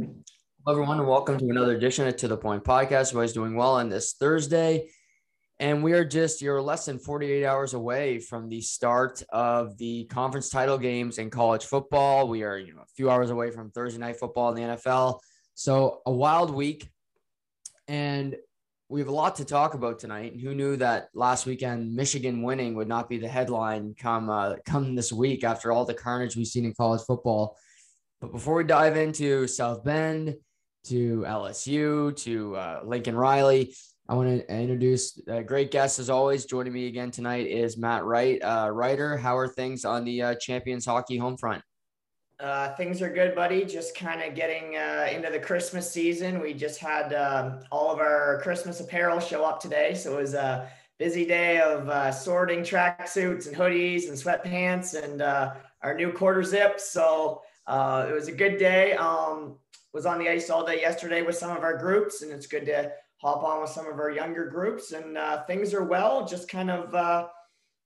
Hello, everyone, and welcome to another edition of To the Point podcast. Everybody's doing well on this Thursday. And we are just, you're less than 48 hours away from the start of the conference title games in college football. We are, you know, a few hours away from Thursday night football in the NFL. So a wild week. And we have a lot to talk about tonight. And who knew that last weekend Michigan winning would not be the headline come uh, come this week after all the carnage we've seen in college football. But before we dive into South Bend, to LSU, to uh, Lincoln Riley, I want to introduce a great guest as always. Joining me again tonight is Matt Wright. Uh, Writer, how are things on the uh, Champions Hockey home front? Uh, things are good, buddy. Just kind of getting uh, into the Christmas season. We just had um, all of our Christmas apparel show up today, so it was a busy day of uh, sorting track suits and hoodies and sweatpants and uh, our new quarter zips. So uh, it was a good day. Um, was on the ice all day yesterday with some of our groups, and it's good to hop on with some of our younger groups. And uh, things are well. Just kind of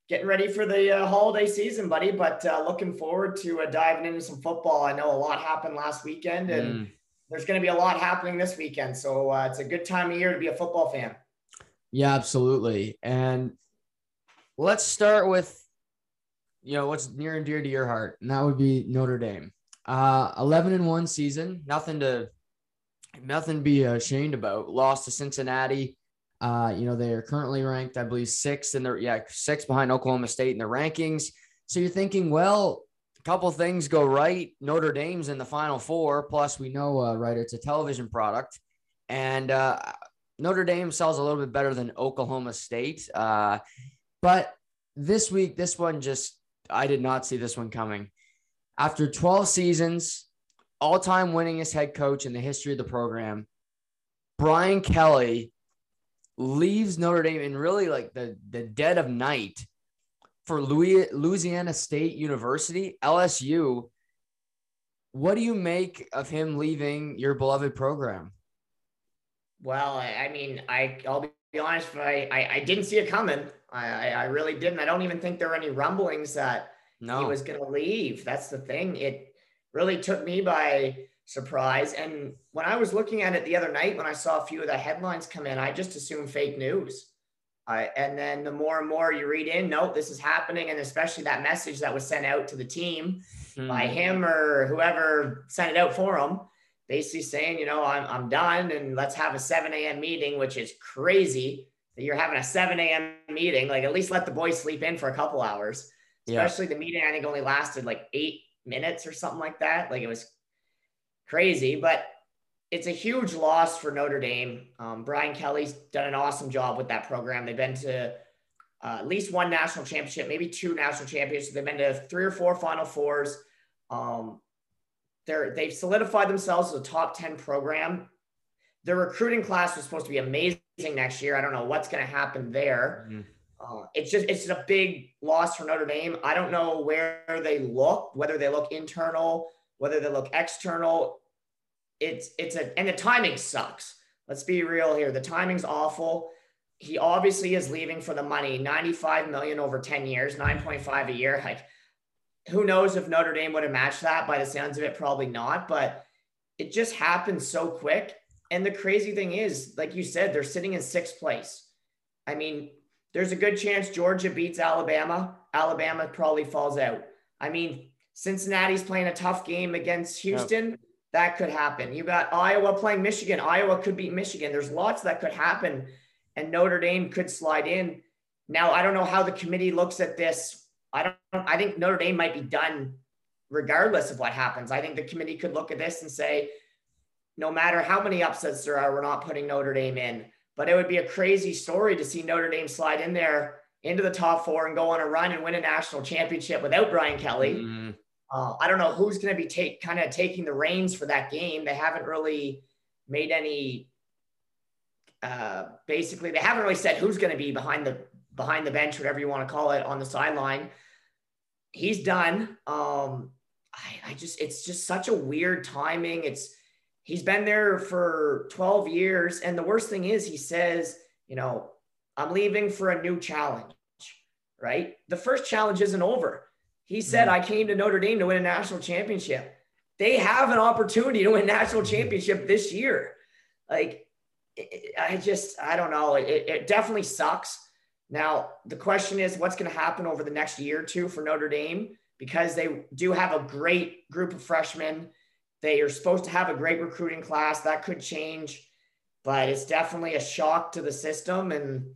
getting ready for the uh, holiday season, buddy. But uh, looking forward to uh, diving into some football. I know a lot happened last weekend, and mm. there's going to be a lot happening this weekend. So uh, it's a good time of year to be a football fan. Yeah, absolutely. And let's start with, you know, what's near and dear to your heart, and that would be Notre Dame. Uh, 11 and one season, nothing to, nothing to be ashamed about. Lost to Cincinnati uh, you know, they are currently ranked, I believe, sixth in their yeah, six behind Oklahoma State in the rankings. So you're thinking, well, a couple things go right. Notre Dame's in the final four. Plus, we know, uh, right, it's a television product. And uh, Notre Dame sells a little bit better than Oklahoma State. Uh, but this week, this one just, I did not see this one coming. After 12 seasons, all time winningest head coach in the history of the program, Brian Kelly leaves Notre Dame in really like the, the dead of night for Louisiana State University, LSU. What do you make of him leaving your beloved program? Well, I mean, I, I'll be honest, I, I, I didn't see it coming. I, I really didn't. I don't even think there were any rumblings that no. he was going to leave. That's the thing. It really took me by surprise. And when I was looking at it the other night, when I saw a few of the headlines come in, I just assumed fake news. Uh, and then the more and more you read in, no, this is happening. And especially that message that was sent out to the team mm-hmm. by him or whoever sent it out for him, basically saying, you know, I'm, I'm done and let's have a 7 a.m. meeting, which is crazy that you're having a 7 a.m. meeting. Like at least let the boys sleep in for a couple hours. Especially yeah. the meeting, I think only lasted like eight minutes or something like that. Like it was crazy, but it's a huge loss for Notre Dame. Um, Brian Kelly's done an awesome job with that program. They've been to uh, at least one national championship, maybe two national championships. They've been to three or four Final Fours. Um, they're they've solidified themselves as a top ten program. Their recruiting class was supposed to be amazing next year. I don't know what's going to happen there. Mm-hmm. Uh, it's just it's a big loss for Notre Dame. I don't know where they look, whether they look internal whether they look external. It's it's a and the timing sucks. Let's be real here. The timing's awful. He obviously is leaving for the money, 95 million over 10 years, 9.5 a year. Like who knows if Notre Dame would have matched that by the sounds of it, probably not, but it just happened so quick. And the crazy thing is, like you said, they're sitting in sixth place. I mean, there's a good chance Georgia beats Alabama. Alabama probably falls out. I mean, Cincinnati's playing a tough game against Houston. Yep. That could happen. You got Iowa playing Michigan. Iowa could beat Michigan. There's lots that could happen, and Notre Dame could slide in. Now, I don't know how the committee looks at this. I don't. I think Notre Dame might be done regardless of what happens. I think the committee could look at this and say, no matter how many upsets there are, we're not putting Notre Dame in. But it would be a crazy story to see Notre Dame slide in there into the top four and go on a run and win a national championship without Brian Kelly. Mm-hmm. Uh, I don't know who's going to be take kind of taking the reins for that game. They haven't really made any. Uh, basically, they haven't really said who's going to be behind the behind the bench, whatever you want to call it, on the sideline. He's done. Um, I, I just it's just such a weird timing. It's he's been there for 12 years, and the worst thing is he says, you know, I'm leaving for a new challenge. Right, the first challenge isn't over he said, mm-hmm. I came to Notre Dame to win a national championship. they have an opportunity to win national championship this year. Like, I just, I don't know. It, it definitely sucks. Now, the question is what's going to happen over the next year or two for Notre Dame because they do have a great group of freshmen. They are supposed to have a great recruiting class. That could change, but it's definitely a shock to the system. And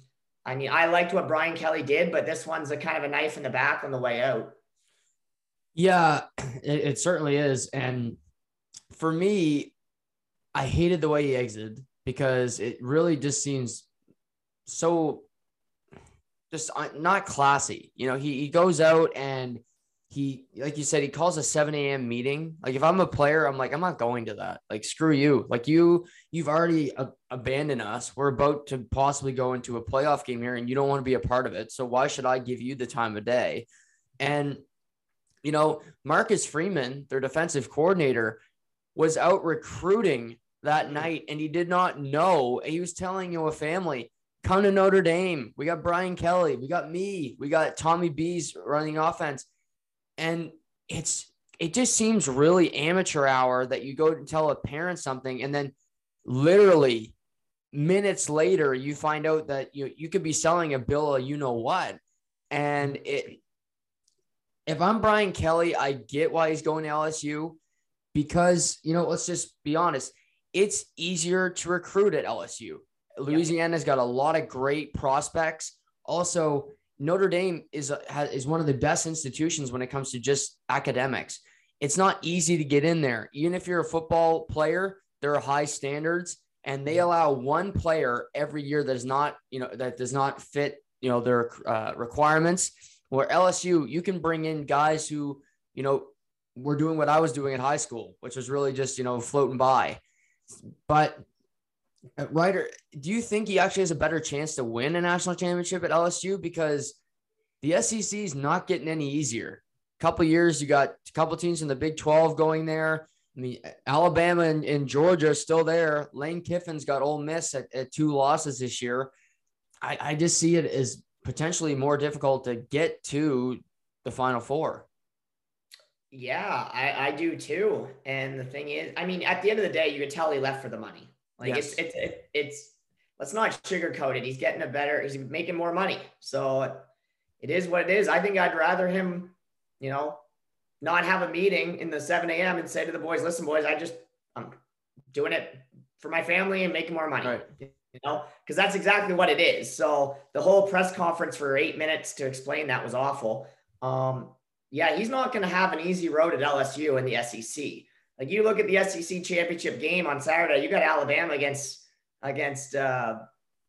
I mean, I liked what Brian Kelly did, but this one's a kind of a knife in the back on the way out. Yeah, it, it certainly is. And for me, I hated the way he exited because it really just seems so just uh, not classy. You know, he, he goes out and he, like you said, he calls a 7 a.m. meeting. Like if I'm a player, I'm like, I'm not going to that. Like, screw you. Like you, you've already a- abandoned us. We're about to possibly go into a playoff game here and you don't want to be a part of it. So why should I give you the time of day? And, you know, Marcus Freeman, their defensive coordinator, was out recruiting that night and he did not know. He was telling you a family, come to Notre Dame. We got Brian Kelly. We got me. We got Tommy Rees running offense. And it's it just seems really amateur hour that you go and tell a parent something and then literally minutes later you find out that you you could be selling a bill of you know what. And it if I'm Brian Kelly, I get why he's going to LSU because, you know, let's just be honest it's easier to recruit at LSU. Louisiana's got a lot of great prospects. Also, Notre Dame is a, is one of the best institutions when it comes to just academics. It's not easy to get in there. Even if you're a football player, there are high standards and they allow one player every year that is not, you know, that does not fit, you know, their uh, requirements. Where LSU, you can bring in guys who, you know, were doing what I was doing in high school, which was really just, you know, floating by. But Uh, Ryder, do you think he actually has a better chance to win a national championship at LSU? Because the SEC is not getting any easier. A couple years, you got a couple teams in the Big 12 going there. I mean, Alabama and, and Georgia are still there. Lane Kiffin's got Ole Miss at, at two losses this year. I, I just see it as potentially more difficult to get to the Final Four. Yeah, I, I do too. And the thing is, I mean, at the end of the day, you could tell he left for the money. Like yes. it's, it's, it's, let's not sugarcoat it. He's getting a better, he's making more money. So it is what it is. I think I'd rather him, you know, not have a meeting in the 7 a.m. and say to the boys, listen, boys, I just, I'm doing it for my family and making more money. Right. You know, because that's exactly what it is. So the whole press conference for eight minutes to explain that was awful. Um, yeah, he's not going to have an easy road at LSU in the SEC. Like you look at the SEC championship game on Saturday, you got Alabama against against uh,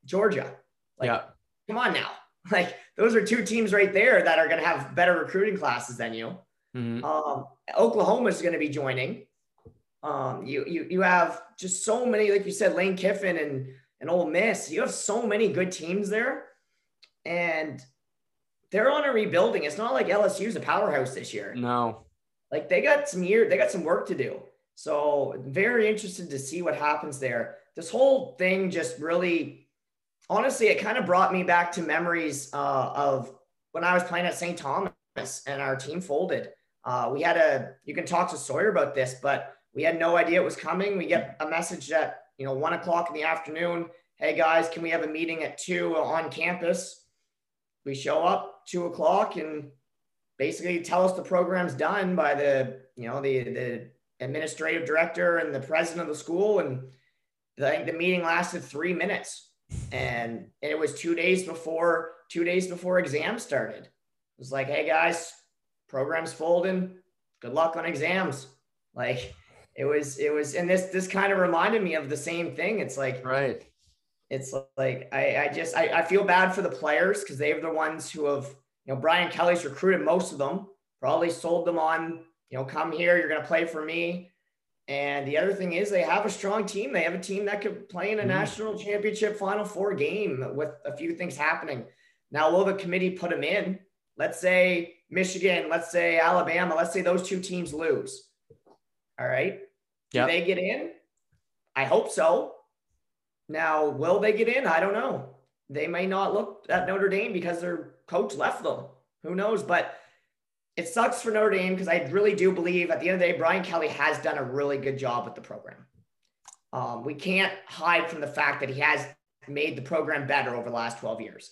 Georgia. Like, yeah. come on now. Like those are two teams right there that are going to have better recruiting classes than you. Mm-hmm. Um, Oklahoma is going to be joining. Um, you you you have just so many, like you said, Lane Kiffin and and Ole Miss. You have so many good teams there, and they're on a rebuilding. It's not like LSU's a powerhouse this year. No. Like they got some year, they got some work to do. So very interested to see what happens there. This whole thing just really, honestly, it kind of brought me back to memories uh, of when I was playing at St. Thomas and our team folded. Uh, we had a, you can talk to Sawyer about this, but we had no idea it was coming. We get a message at, you know, one o'clock in the afternoon. Hey guys, can we have a meeting at two on campus? We show up, two o'clock and basically tell us the program's done by the you know the the administrative director and the president of the school. And I think the meeting lasted three minutes. And, and it was two days before two days before exams started. It was like hey guys program's folding. Good luck on exams. Like it was it was and this this kind of reminded me of the same thing. It's like right. it's like I, I just I, I feel bad for the players because they're the ones who have you know Brian Kelly's recruited most of them, probably sold them on you know come here, you're going to play for me. And the other thing is they have a strong team. They have a team that could play in a mm-hmm. national championship Final Four game with a few things happening. Now, will the committee put them in? Let's say Michigan, let's say Alabama, let's say those two teams lose. All right. Do they get in? I hope so. Now, will they get in? I don't know. They may not look at Notre Dame because their coach left them. Who knows? But it sucks for Notre Dame because I really do believe at the end of the day, Brian Kelly has done a really good job with the program. Um, we can't hide from the fact that he has made the program better over the last 12 years.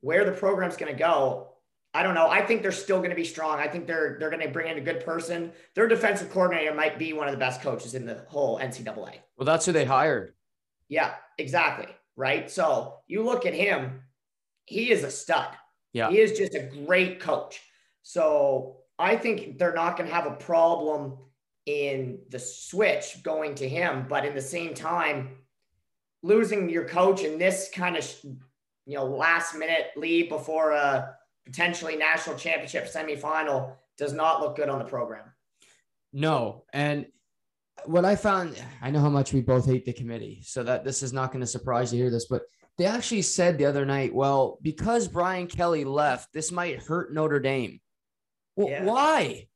Where the program's going to go, I don't know. I think they're still going to be strong. I think they're they're going to bring in a good person. Their defensive coordinator might be one of the best coaches in the whole NCAA. Well, that's who they hired. Yeah, exactly. Right. So you look at him, he is a stud. Yeah. He is just a great coach. So I think they're not going to have a problem in the switch going to him. But in the same time, losing your coach in this kind of you know last minute lead before a potentially national championship semifinal does not look good on the program. No, and what I found, I know how much we both hate the committee, so that this is not going to surprise you to hear this, but they actually said the other night, well, because Brian Kelly left, this might hurt Notre Dame. Well, yeah. why?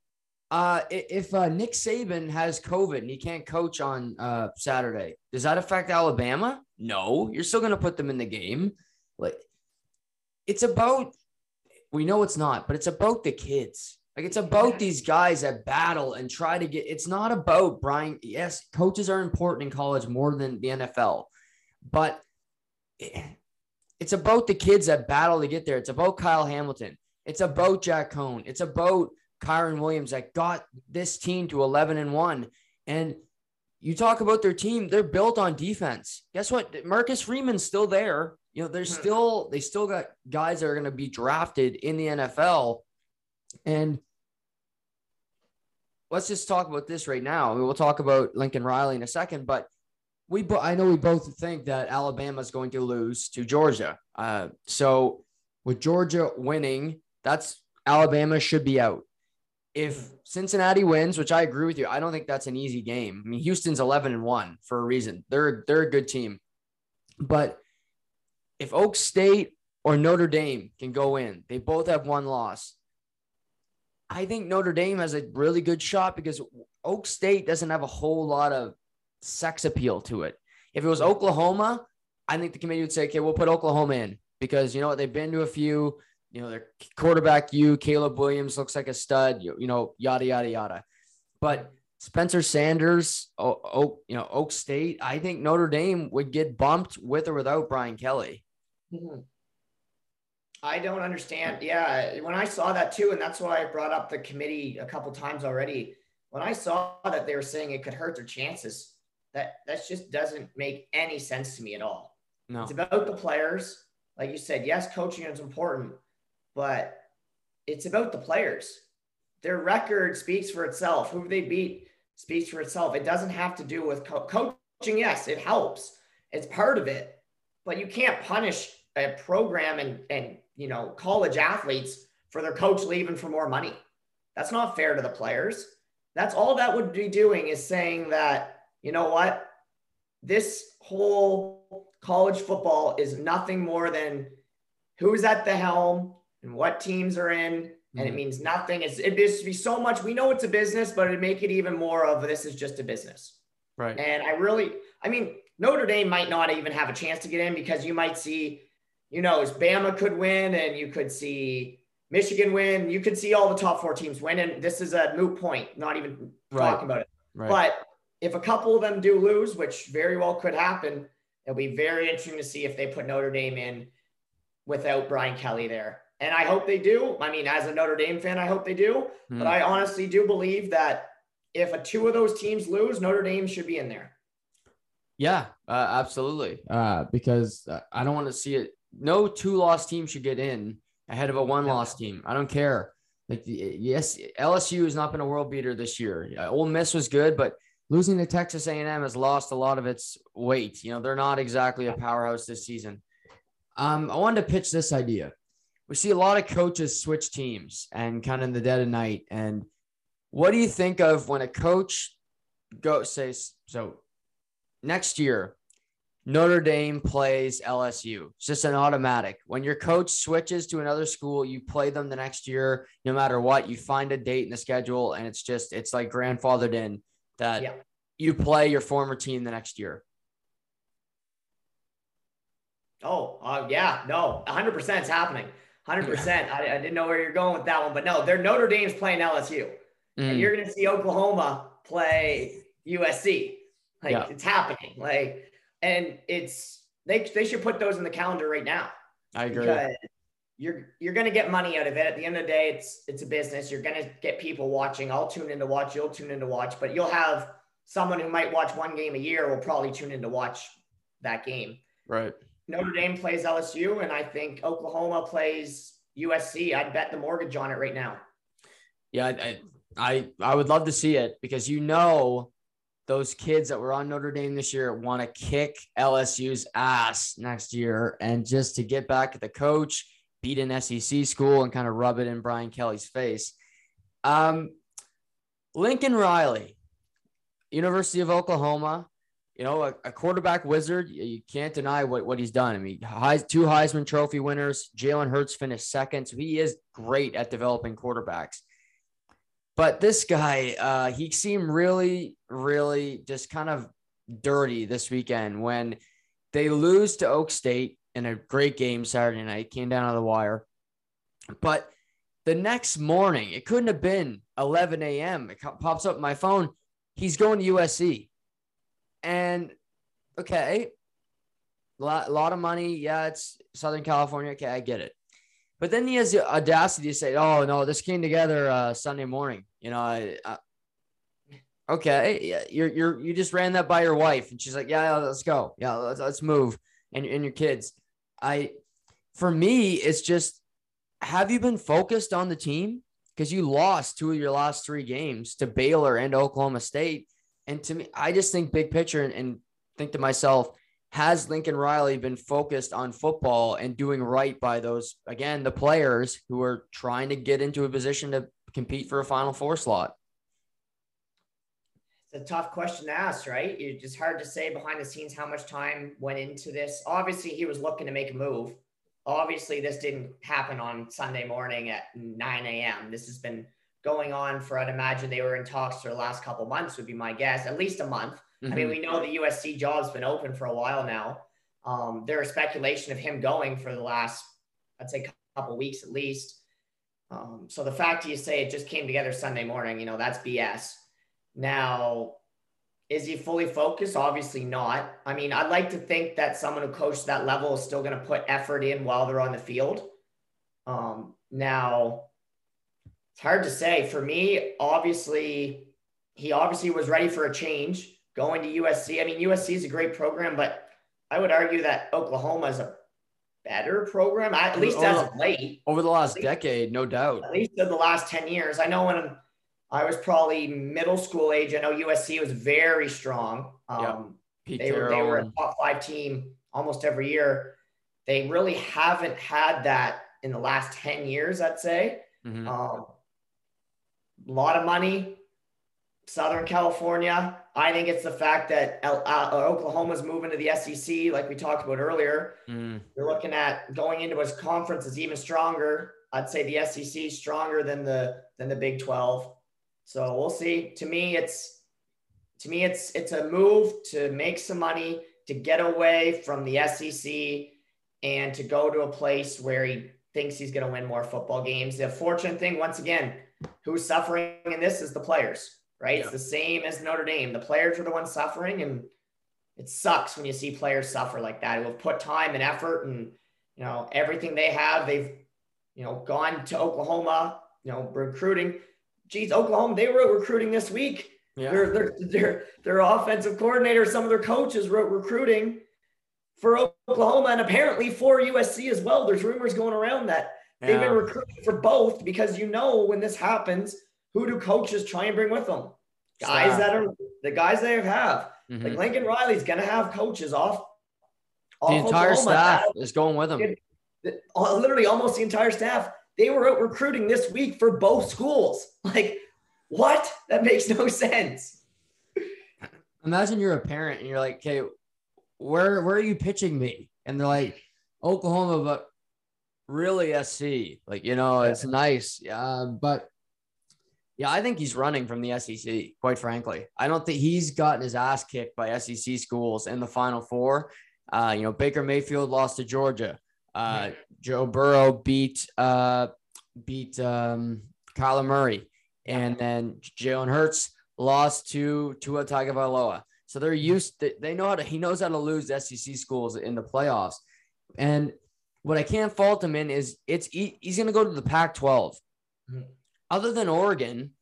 Uh, if uh, Nick Saban has COVID and he can't coach on uh, Saturday, does that affect Alabama? No, you're still going to put them in the game. Like, it's about, we know it's not, but it's about the kids. Like, it's about these guys that battle and try to get, it's not about Brian. Yes, coaches are important in college more than the NFL, but it's about the kids that battle to get there. It's about Kyle Hamilton. It's about Jack Coan. It's about Kyren Williams that got this team to 11 and 1. And you talk about their team, they're built on defense. Guess what? Marcus Freeman's still there. You know, they're hmm. still they still got guys that are going to be drafted in the NFL. And let's just talk about this right now. We'll talk about Lincoln Riley in a second, but we bo- I know we both think that Alabama is going to lose to Georgia. Uh, so with Georgia winning, that's Alabama should be out if Cincinnati wins, which I agree with you, I don't think that's an easy game. I mean, Houston's 11 and 1 for a reason. They're they're a good team. But if Oak State or Notre Dame can go in, they both have one loss. I think Notre Dame has a really good shot because Oak State doesn't have a whole lot of sex appeal to it. If it was Oklahoma, I think the committee would say, okay, we'll put Oklahoma in because you know what? They've been to a few you know, their quarterback, you, Caleb Williams looks like a stud, you, you know, yada, yada, yada. But Spencer Sanders, Oak, you know, Oak State, I think Notre Dame would get bumped with or without Brian Kelly. Mm-hmm. I don't understand. Yeah, when I saw that too, and that's why I brought up the committee a couple times already. When I saw that they were saying it could hurt their chances, that that just doesn't make any sense to me at all. No, it's about the players. Like you said, yes, coaching is important, but it's about the players. Their record speaks for itself. Who they beat speaks for itself. It doesn't have to do with co- coaching. Yes, it helps. It's part of it, but you can't punish a program and and you know college athletes for their coach leaving for more money. That's not fair to the players. That's all that would be doing is saying that you know what this whole college football is nothing more than who's at the helm and what teams are in, and mm-hmm. it means nothing. It's it just be so much. We know it's a business, but it make it even more of this is just a business. Right. And I really, I mean, Notre Dame might not even have a chance to get in because you might see, you know, Bama could win, and you could see Michigan win. You could see all the top four teams win, and this is a moot point. Not even right. talking about it. Right. But if a couple of them do lose, which very well could happen, it'll be very interesting to see if they put Notre Dame in without Brian Kelly there and I hope they do. I mean, as a Notre Dame fan, I hope they do. Mm. But I honestly do believe that if a two of those teams lose, Notre Dame should be in there. Yeah, uh, absolutely. Uh, because uh, I don't want to see it. No two loss team should get in ahead of a one loss team. I don't care. Like, yes, LSU has not been a world beater this year. Uh, Ole Miss was good, but losing to Texas A&M has lost a lot of its weight. You know, they're not exactly a powerhouse this season. Um, I wanted to pitch this idea we see a lot of coaches switch teams and kind of in the dead of night. And what do you think of when a coach go says so next year Notre Dame plays LSU. It's just an automatic. When your coach switches to another school, you play them the next year, no matter what. You find a date in the schedule, and it's just it's like grandfathered in that yeah. you play your former team the next year. Oh, uh, yeah, no, 100% is happening. hundred percent. I, I didn't know where you're going with that one, but no, they're Notre Dame's playing LSU, mm. and you're going to see Oklahoma play USC. Like yeah. it's happening. Like, and it's they they should put those in the calendar right now. I agree. You're you're gonna get money out of it. At the end of the day, it's it's a business. You're gonna get people watching. I'll tune in to watch. You'll tune in to watch. But you'll have someone who might watch one game a year will probably tune in to watch that game. Right. Notre Dame plays LSU, and I think Oklahoma plays USC. I'd bet the mortgage on it right now. Yeah, I, I I would love to see it because you know those kids that were on Notre Dame this year want to kick LSU's ass next year, and just to get back at the coach, beat an SEC school, and kind of rub it in Brian Kelly's face. Um, Lincoln Riley, University of Oklahoma, you know, a, a, quarterback wizard. You can't deny what, what he's done. I mean, two Heisman Trophy winners. Jalen Hurts finished second, so he is great at developing quarterbacks. But this guy, uh, he seemed really, really just kind of dirty this weekend when they lose to Oak State in a great game Saturday night. Came down on the wire, but the next morning, it couldn't have been 11 a.m. It pops up my phone. He's going to USC. And okay, a lot, a lot of money. Yeah, it's Southern California. Okay, I get it. But then he has the audacity to say, "Oh no, this came together uh, Sunday morning." You know, I, I, okay, you're you're you just ran that by your wife, and she's like, "Yeah, let's go. Yeah, let's let's move." And and your kids, I, for me, it's just, have you been focused on the team? Because you lost two of your last three games to Baylor and Oklahoma State and to me, I just think big picture and, and think to myself, has Lincoln Riley been focused on football and doing right by those, again, the players who are trying to get into a position to compete for a Final Four slot? It's a tough question to ask, right? It's just hard to say behind the scenes how much time went into this. Obviously, he was looking to make a move. Obviously, this didn't happen on Sunday morning at 9 a.m. This has been going on for, I'd imagine they were in talks for the last couple months, would be my guess, at least a month. Mm-hmm. I mean, mm-hmm. we know the USC job's been open for a while now. Um, there is speculation of him going for the last, I'd say, couple weeks at least. Um, so the fact you say it just came together Sunday morning, you know, that's BS. Now, is he fully focused? Obviously not. I mean, I'd like to think that someone who coached that level is still going to put effort in while they're on the field. Um, now, it's hard to say. For me, obviously, he obviously was ready for a change going to USC. I mean, USC is a great program, but I would argue that Oklahoma is a better program, at least over, as of late. Over the last least, decade, no doubt. At least in the last 10 years. I know when I was probably middle school age, I know USC was very strong. Um, yeah. they, were, they were a top five team almost every year. They really haven't had that in the last 10 years, I'd say. Mm-hmm. Um, a lot of money. Southern California. I think it's the fact that uh, Oklahoma's moving to the SEC, like we talked about earlier. Mm. You're looking at going into a conference is even stronger. I'd say the SEC is stronger than the than the Big 12. So we'll see. To me, it's to me it's it's a move to make some money to get away from the SEC and to go to a place where he thinks he's going to win more football games. The fortunate thing, once again, who's suffering in this is the players, right? Yeah. It's the same as Notre Dame. The players are the ones suffering, and it sucks when you see players suffer like that. Who have put time and effort and you know everything they have. They've you know gone to Oklahoma, you know recruiting. Geez, Oklahoma, they wrote recruiting this week. Yeah. Their, their, their, their offensive coordinator, some of their coaches wrote recruiting for Oklahoma and apparently for USC as well. There's rumors going around that They've been recruiting for both because you know when this happens, who do coaches try and bring with them? Guys that are the guys they have. Mm-hmm. Like Lincoln Riley's gonna have coaches off. off the entire Oklahoma. staff is going with them. Uh, literally, almost the entire staff. They were out recruiting this week for both schools. Like, what? That makes no sense. Imagine you're a parent and you're like, "Okay, where where are you pitching me?" And they're like, "Oklahoma," but really SC. Like, you know, it's nice. Yeah. But yeah, I think he's running from the SEC, quite frankly. I don't think he's gotten his ass kicked by SEC schools in the final four. Uh, you know, Baker Mayfield lost to Georgia. Uh, Joe Burrow beat uh, beat um, Kyler Murray, and then Jalen Hurts lost to Tua Tagovailoa. So they're used. To, they know how to. He knows how to lose SEC schools in the playoffs. And what I can't fault him in is it's he, he's going to go to the Pac-12. Mm-hmm. Other than Oregon,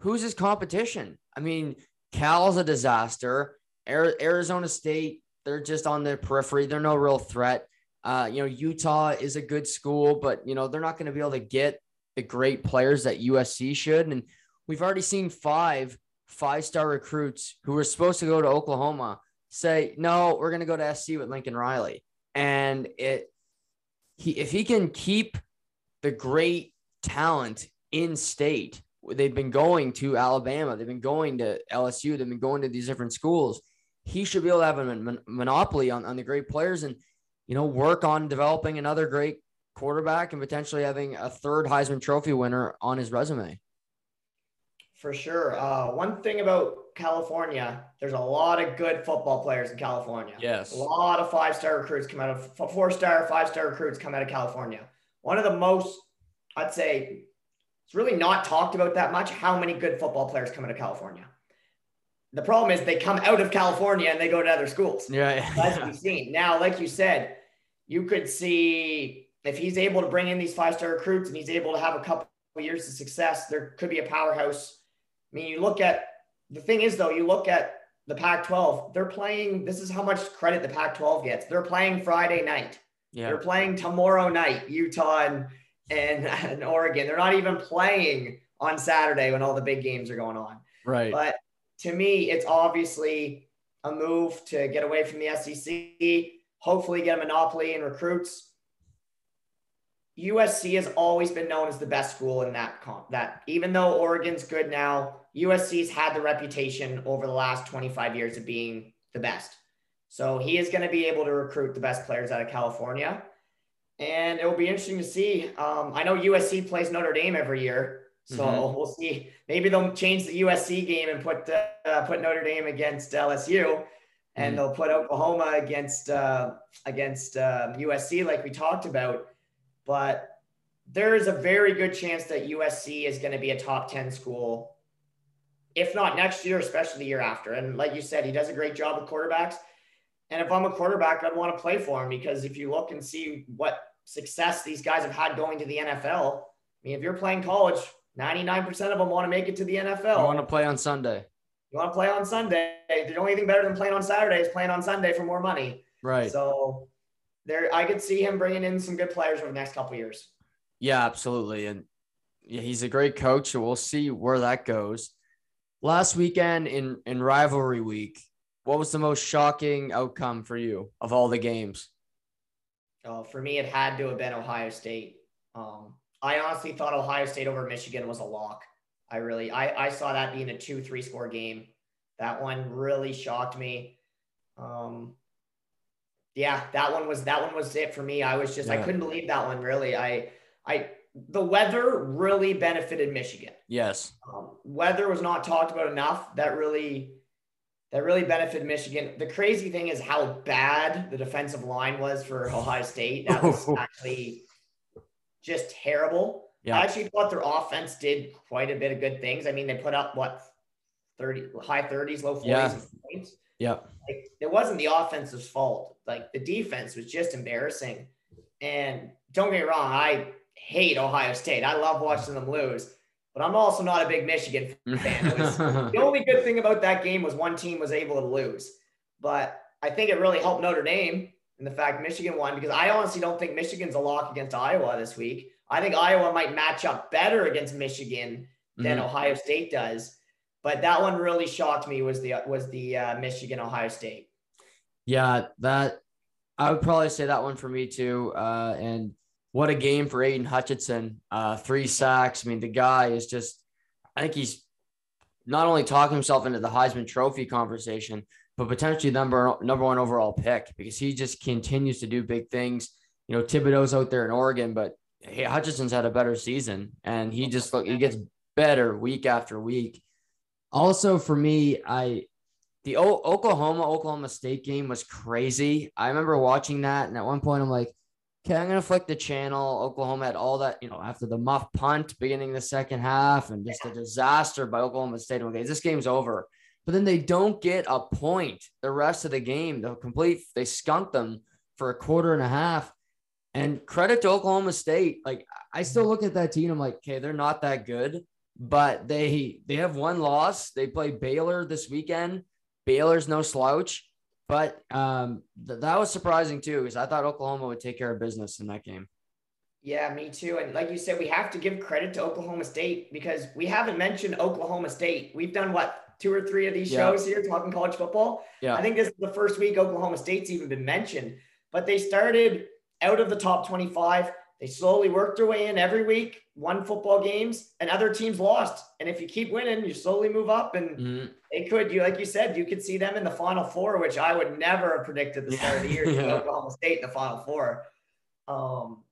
who's his competition? I mean, Cal's a disaster. Arizona State, they're just on the periphery. They're no real threat. Uh, you know, Utah is a good school, but you know they're not going to be able to get the great players that USC should. And we've already seen five five-star recruits who were supposed to go to Oklahoma say, "No, we're going to go to SC with Lincoln Riley." And it, he, if he can keep the great talent in state, they've been going to Alabama, they've been going to LSU, they've been going to these different schools. He should be able to have a mon- monopoly on, on the great players and, you know, work on developing another great quarterback and potentially having a third Heisman Trophy winner on his resume. For sure. Uh, one thing about California, there's a lot of good football players in California. Yes. A lot of five star recruits come out of four star, five star recruits come out of California. One of the most, I'd say, it's really not talked about that much how many good football players come out of California. The problem is they come out of California and they go to other schools. Yeah. yeah. That's we've seen. Now, like you said, you could see if he's able to bring in these five star recruits and he's able to have a couple years of success, there could be a powerhouse. I mean, you look at the thing is though, you look at the Pac 12, they're playing. This is how much credit the Pac 12 gets. They're playing Friday night. Yeah. They're playing tomorrow night, Utah and and, and Oregon. They're not even playing on Saturday when all the big games are going on. Right. But to me, it's obviously a move to get away from the SEC, hopefully get a monopoly in recruits. USC has always been known as the best school in that comp. That even though Oregon's good now, USC's had the reputation over the last 25 years of being the best. So he is going to be able to recruit the best players out of California and it will be interesting to see. Um, I know USC plays Notre Dame every year, so mm-hmm. we'll see. Maybe they'll change the USC game and put uh, put Notre Dame against LSU, and mm-hmm. they'll put Oklahoma against uh, against uh, USC, like we talked about. But there is a very good chance that USC is going to be a top ten school, if not next year, especially the year after. And like you said, he does a great job with quarterbacks. And if I'm a quarterback, I'd want to play for him because if you look and see what success these guys have had going to the NFL. I mean, if you're playing college, 99% of them want to make it to the NFL. You want to play on Sunday. You want to play on Sunday. The only thing better than playing on Saturday is playing on Sunday for more money. Right. So there, I could see him bringing in some good players over the next couple years. Yeah, absolutely. And yeah, he's a great coach. So we'll see where that goes. Last weekend in, in rivalry week, what was the most shocking outcome for you of all the games? Uh, for me, it had to have been Ohio State. Um, I honestly thought Ohio State over Michigan was a lock. I really, I, I saw that being a two, three score game. That one really shocked me. Um, yeah, that one was that one was it for me. I was just yeah. I couldn't believe that one. Really, I I the weather really benefited Michigan. Yes, um, weather was not talked about enough. That really that really benefited Michigan. The crazy thing is how bad the defensive line was for Ohio State. That was actually just terrible. Yeah. I actually thought their offense did quite a bit of good things. I mean, they put up what 30 high 30s, low 40s yeah. points. Yeah. Like, it wasn't the offense's fault. Like the defense was just embarrassing. And don't get me wrong, I hate Ohio State. I love watching them lose but I'm also not a big Michigan fan. Was, the only good thing about that game was one team was able to lose. But I think it really helped Notre Dame in the fact Michigan won because I honestly don't think Michigan's a lock against Iowa this week. I think Iowa might match up better against Michigan than mm-hmm. Ohio State does. But that one really shocked me was the was the uh, Michigan Ohio State. Yeah, that I would probably say that one for me too. Uh, and what a game for Aidan Hutchinson. Uh, three sacks. I mean, the guy is just, I think he's not only talking himself into the Heisman Trophy conversation, but potentially number number one overall pick because he just continues to do big things. You know, Thibodeaux's out there in Oregon, but hey, Hutchinson's had a better season, and he oh, just look he gets better week after week. Also, for me, I the o- Oklahoma Oklahoma State game was crazy. I remember watching that, and at one point, I'm like, okay, I'm gonna flick the channel. Oklahoma had all that, you know, after the muff punt beginning the second half and just a disaster by Oklahoma State. Okay, this game's over. But then they don't get a point the rest of the game. The complete they skunk them for a quarter and a half. And credit to Oklahoma State. Like I still look at that team. I'm like, okay, they're not that good, but they they have one loss. They play Baylor this weekend. Baylor's no slouch. But um, th- that was surprising too, because I thought Oklahoma would take care of business in that game. Yeah, me too. And like you said, we have to give credit to Oklahoma State because we haven't mentioned Oklahoma State. We've done what two or three of these yeah. shows here talking college football. Yeah. I think this is the first week Oklahoma State's even been mentioned, but they started out of the top 25. They slowly worked their way in every week, won football games, and other teams lost. And if you keep winning, you slowly move up. And mm-hmm. they could, you like you said, you could see them in the Final Four, which I would never have predicted the start of the year. yeah. Oklahoma State in the Final Four. Um,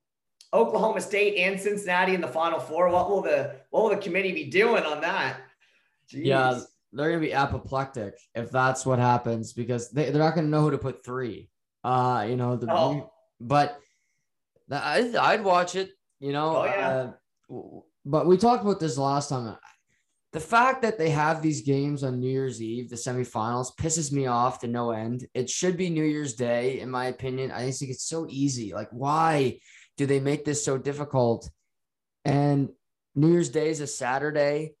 Oklahoma State and Cincinnati in the Final Four. What will the what will the committee be doing on that? Jeez. Yeah, they're gonna be apoplectic if that's what happens because they, they're not gonna know who to put three. Uh, you know, the, oh. But I'd, I'd watch it, you know. Oh, yeah. Uh, but we talked about this last time. The fact that they have these games on New Year's Eve, the semifinals, pisses me off to no end. It should be New Year's Day, in my opinion. I think it's so easy. Like, why do they make this so difficult? And New Year's Day is a Saturday.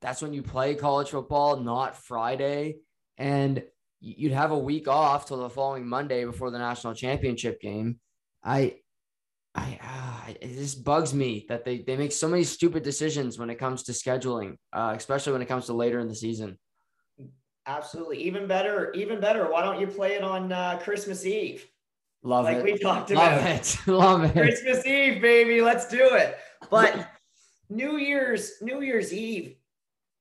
That's when you play college football, not Friday. And you'd have a week off till the following Monday before the national championship game. I I uh, it just bugs me that they they make so many stupid decisions when it comes to scheduling, uh, especially when it comes to later in the season. Absolutely, even better, even better. Why don't you play it on uh, Christmas Eve? Love it, like it. we talked about. Love it. Love it. Christmas Eve, baby. Let's do it. But New Year's New Year's Eve,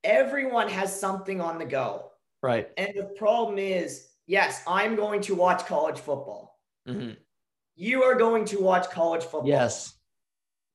everyone has something on the go. Right. And the problem is, yes, I'm going to watch college football. Mm-hmm you are going to watch college football. Yes.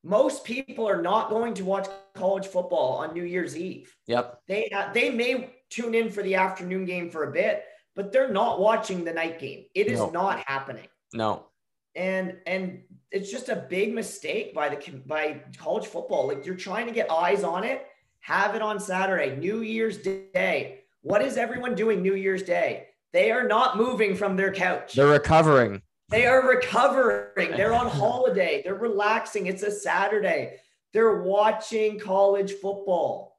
Most people are not going to watch college football on New Year's Eve. Yep. They uh, they may tune in for the afternoon game for a bit, but they're not watching the night game. It is no. not happening. No. And and it's just a big mistake by the by college football. Like you're trying to get eyes on it. Have it on Saturday, New Year's Day. What is everyone doing New Year's Day? They are not moving from their couch. They're recovering. They are recovering. They're on holiday. They're relaxing. It's a Saturday. They're watching college football.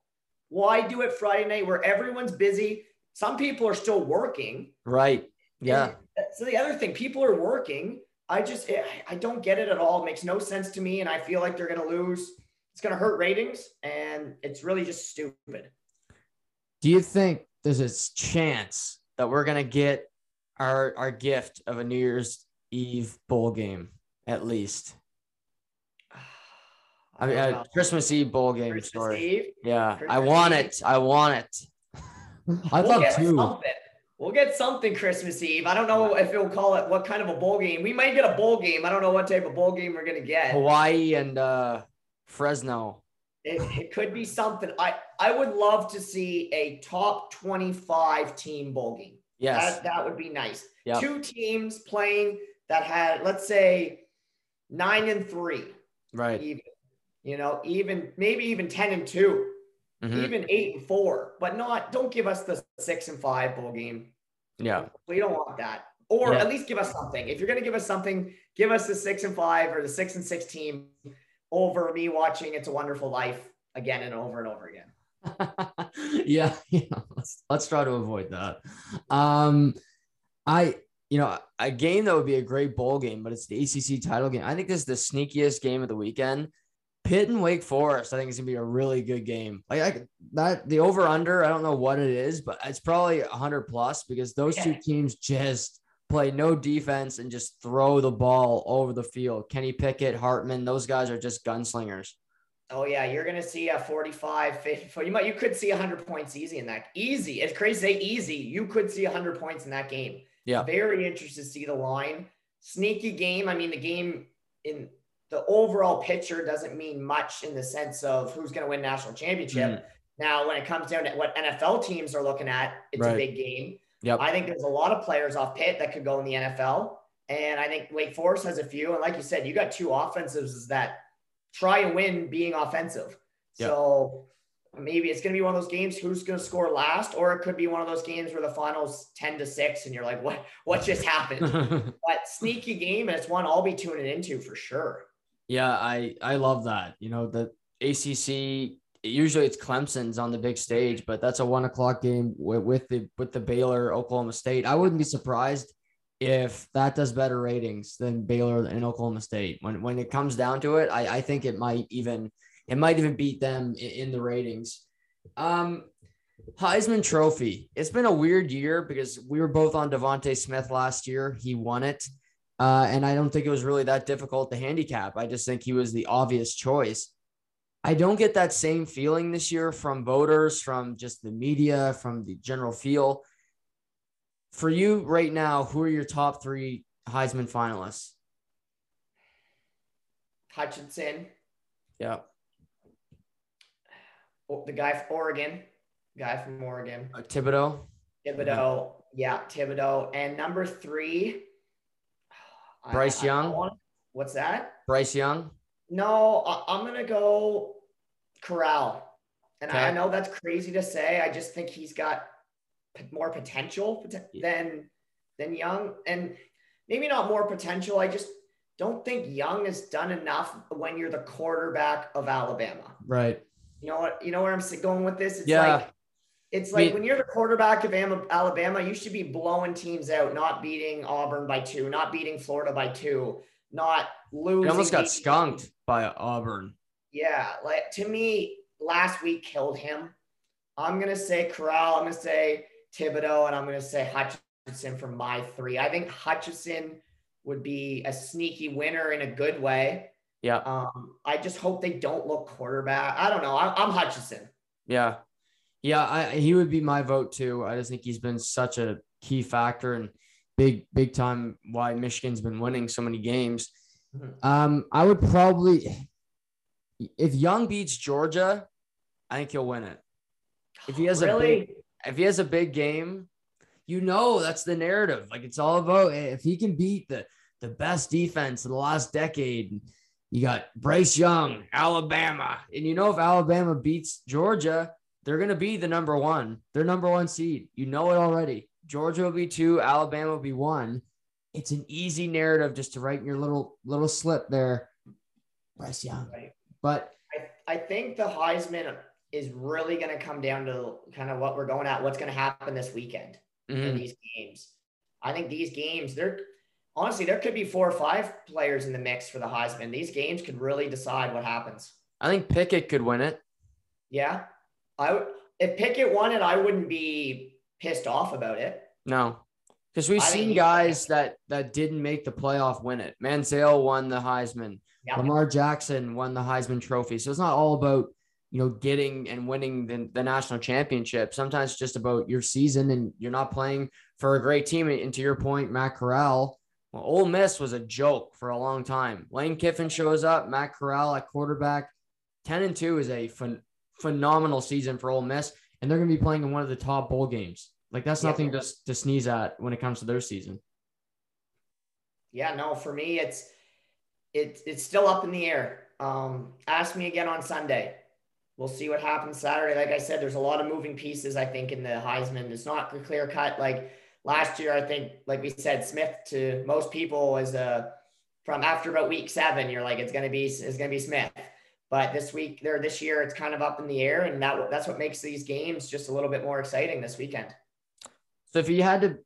Why do it Friday night where everyone's busy? Some people are still working. Right. Yeah. And so the other thing, people are working. I just I don't get it at all. It makes no sense to me, and I feel like they're going to lose. It's going to hurt ratings, and it's really just stupid. Do you think there's a chance that we're going to get our our gift of a New Year's Eve bowl game at least. I mean, uh, Christmas Eve bowl game Christmas story. Eve? Yeah, Christmas I want Eve. it. I want it. I'd we'll love to. Something. We'll get something Christmas Eve. I don't know if we'll call it what kind of a bowl game. We might get a bowl game. I don't know what type of bowl game we're gonna get. Hawaii and uh, Fresno. It, it could be something. I I would love to see a top twenty-five team bowl game. Yes, that, that would be nice. Yep. Two teams playing that had, let's say, nine and three. Right. Even, you know, even maybe even 10 and 2 mm-hmm. even eight and four, but not, don't give us the six and five bowl game. Yeah. We don't want that. Or yeah. at least give us something. If you're going to give us something, give us the six and five or the six and six team over me watching It's a Wonderful Life again and over and over again. yeah, yeah. Let's, let's try to avoid that. Um, I you know, a game that would be a great bowl game, but it's the ACC title game. I think this is the sneakiest game of the weekend. Pitt and Wake Forest, I think it's gonna be a really good game. Like I, that, the over under, I don't know what it is, but it's probably hundred plus because those yeah. two teams just play no defense and just throw the ball over the field. Kenny Pickett, Hartman, those guys are just gunslingers. Oh yeah, you're gonna see a 45, 50, you might you could see 100 points easy in that. Easy. It's crazy say easy. You could see 100 points in that game. Yeah. Very interested to see the line. Sneaky game. I mean, the game in the overall picture doesn't mean much in the sense of who's going to win national championship. Mm. Now, when it comes down to what NFL teams are looking at, it's right. a big game. Yep. I think there's a lot of players off Pitt that could go in the NFL. And I think Wake Forest has a few. And like you said, you got two offensives that try and win being offensive. Yep. So maybe it's going to be one of those games who's going to score last, or it could be one of those games where the finals 10 to 6 and you're like, what, what just happened? but sneaky game, and it's one I'll be tuning into for sure. Yeah, I I love that. You know, the ACC usually it's Clemson's on the big stage, but that's a one o'clock game with, with the with the Baylor Oklahoma State. I wouldn't be surprised if that does better ratings than Baylor and Oklahoma State. When when it comes down to it, I, I think it might even it might even beat them in, in the ratings. Um, Heisman Trophy. It's been a weird year because we were both on DeVonta Smith last year. He won it. Uh, and I don't think it was really that difficult to handicap. I just think he was the obvious choice. I don't get that same feeling this year from voters, from just the media, from the general feel. For you right now, who are your top three Heisman finalists? Hutchinson. Yeah. Oh, the guy from Oregon. Guy from Oregon. Uh, Thibodeaux. Thibodeaux. Yeah, Thibodeaux. And number three. Bryce I, Young. I what's that? Bryce Young. No, I, am gonna go Corral. And okay. I know that's crazy to say. I just think he's got more potential than than Young, and maybe not more potential. I just don't think Young has done enough when you're the quarterback of Alabama. Right. You know what? You know where I'm going with this? It's yeah. like it's like when you're the quarterback of Alabama, you should be blowing teams out, not beating Auburn by two, not beating Florida by two, not losing. He almost got skunked by Auburn. Yeah, like to me, last week killed him. I'm gonna say Corral. I'm gonna say Thibodeaux, and I'm gonna say Hutchinson for my three. I think Hutchinson would be a sneaky winner in a good way. Yeah. Um, I just hope they don't look quarterback. I don't know. I'm, I'm Hutchinson. Yeah. Yeah. I, he would be my vote too. I just think he's been such a key factor and big, big time why Michigan's been winning so many games. Mm-hmm. Um, I would probably, if Young beats Georgia, I think he'll win it. If he has really? a big, if he has a big game, you know that's the narrative. Like it's all about if he can beat the the best defense in the last decade. You got Bryce Young, Alabama, and you know if Alabama beats Georgia, they're gonna be the number one. They're number one seed. You know it already. Georgia will be two, Alabama will be one. It's an easy narrative just to write in your little little slip there. Bryce Young. Right. But I, I think the Heisman is really going to come down to kind of what we're going at, what's going to happen this weekend mm-hmm. in these games. I think these games, they're honestly, there could be four or five players in the mix for the Heisman. These games could really decide what happens. I think Pickett could win it. Yeah. I would, if Pickett won it, I wouldn't be pissed off about it. No. Because we've I seen guys that that didn't make the playoff win it. Manziel won the Heisman. Yep. Lamar Jackson won the Heisman Trophy. So it's not all about you know getting and winning the, the national championship. Sometimes it's just about your season and you're not playing for a great team. And to your point, Matt Corral, well, Ole Miss was a joke for a long time. Lane Kiffin shows up, Matt Corral at quarterback. Ten and two is a ph- phenomenal season for Ole Miss, and they're going to be playing in one of the top bowl games. Like that's yeah. nothing to, to sneeze at when it comes to their season. Yeah, no, for me, it's it, it's still up in the air. Um, ask me again on Sunday. We'll see what happens Saturday. Like I said, there's a lot of moving pieces, I think, in the Heisman. It's not clear cut. Like last year, I think, like we said, Smith to most people was a from after about week seven, you're like, it's gonna be it's gonna be Smith. But this week there this year, it's kind of up in the air, and that that's what makes these games just a little bit more exciting this weekend. So if you had to,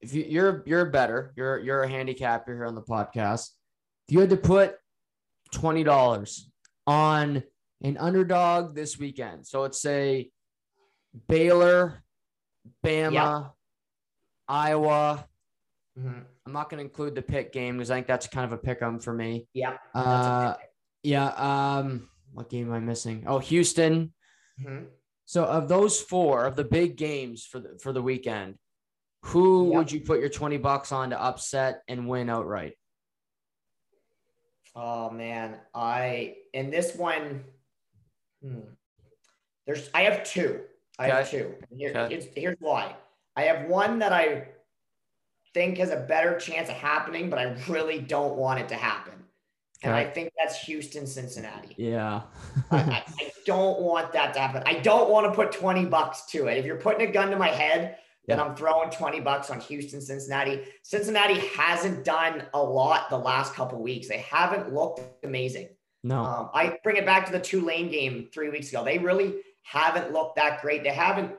if you, you're you're better, you're you're a handicapper here on the podcast if you had to put $20 on an underdog this weekend, so let's say Baylor, Bama. Iowa. Mm-hmm. I'm not going to include the Pitt game because I think that's kind of a pick 'em for me. Yeah. Uh, yeah. Um, what game am I missing? Oh, Houston. Mm-hmm. So of those four of the big games for the for the weekend, who would you put your 20 bucks on to upset and win outright? Oh man, I in this one, hmm, there's I have two. I okay. have two. Here, okay. here's, here's why. I have one that I think has a better chance of happening, but I really don't want it to happen. And I think that's Houston, Cincinnati. Yeah. I, I, don't want that to happen. I don't want to put 20 bucks to it. If you're putting a gun to my head, then. I'm throwing 20 bucks on Houston, Cincinnati. Cincinnati hasn't done a lot the last couple weeks. They haven't looked amazing. No. Um, I bring it back to the Tulane game three weeks ago. They really haven't looked that great. They haven't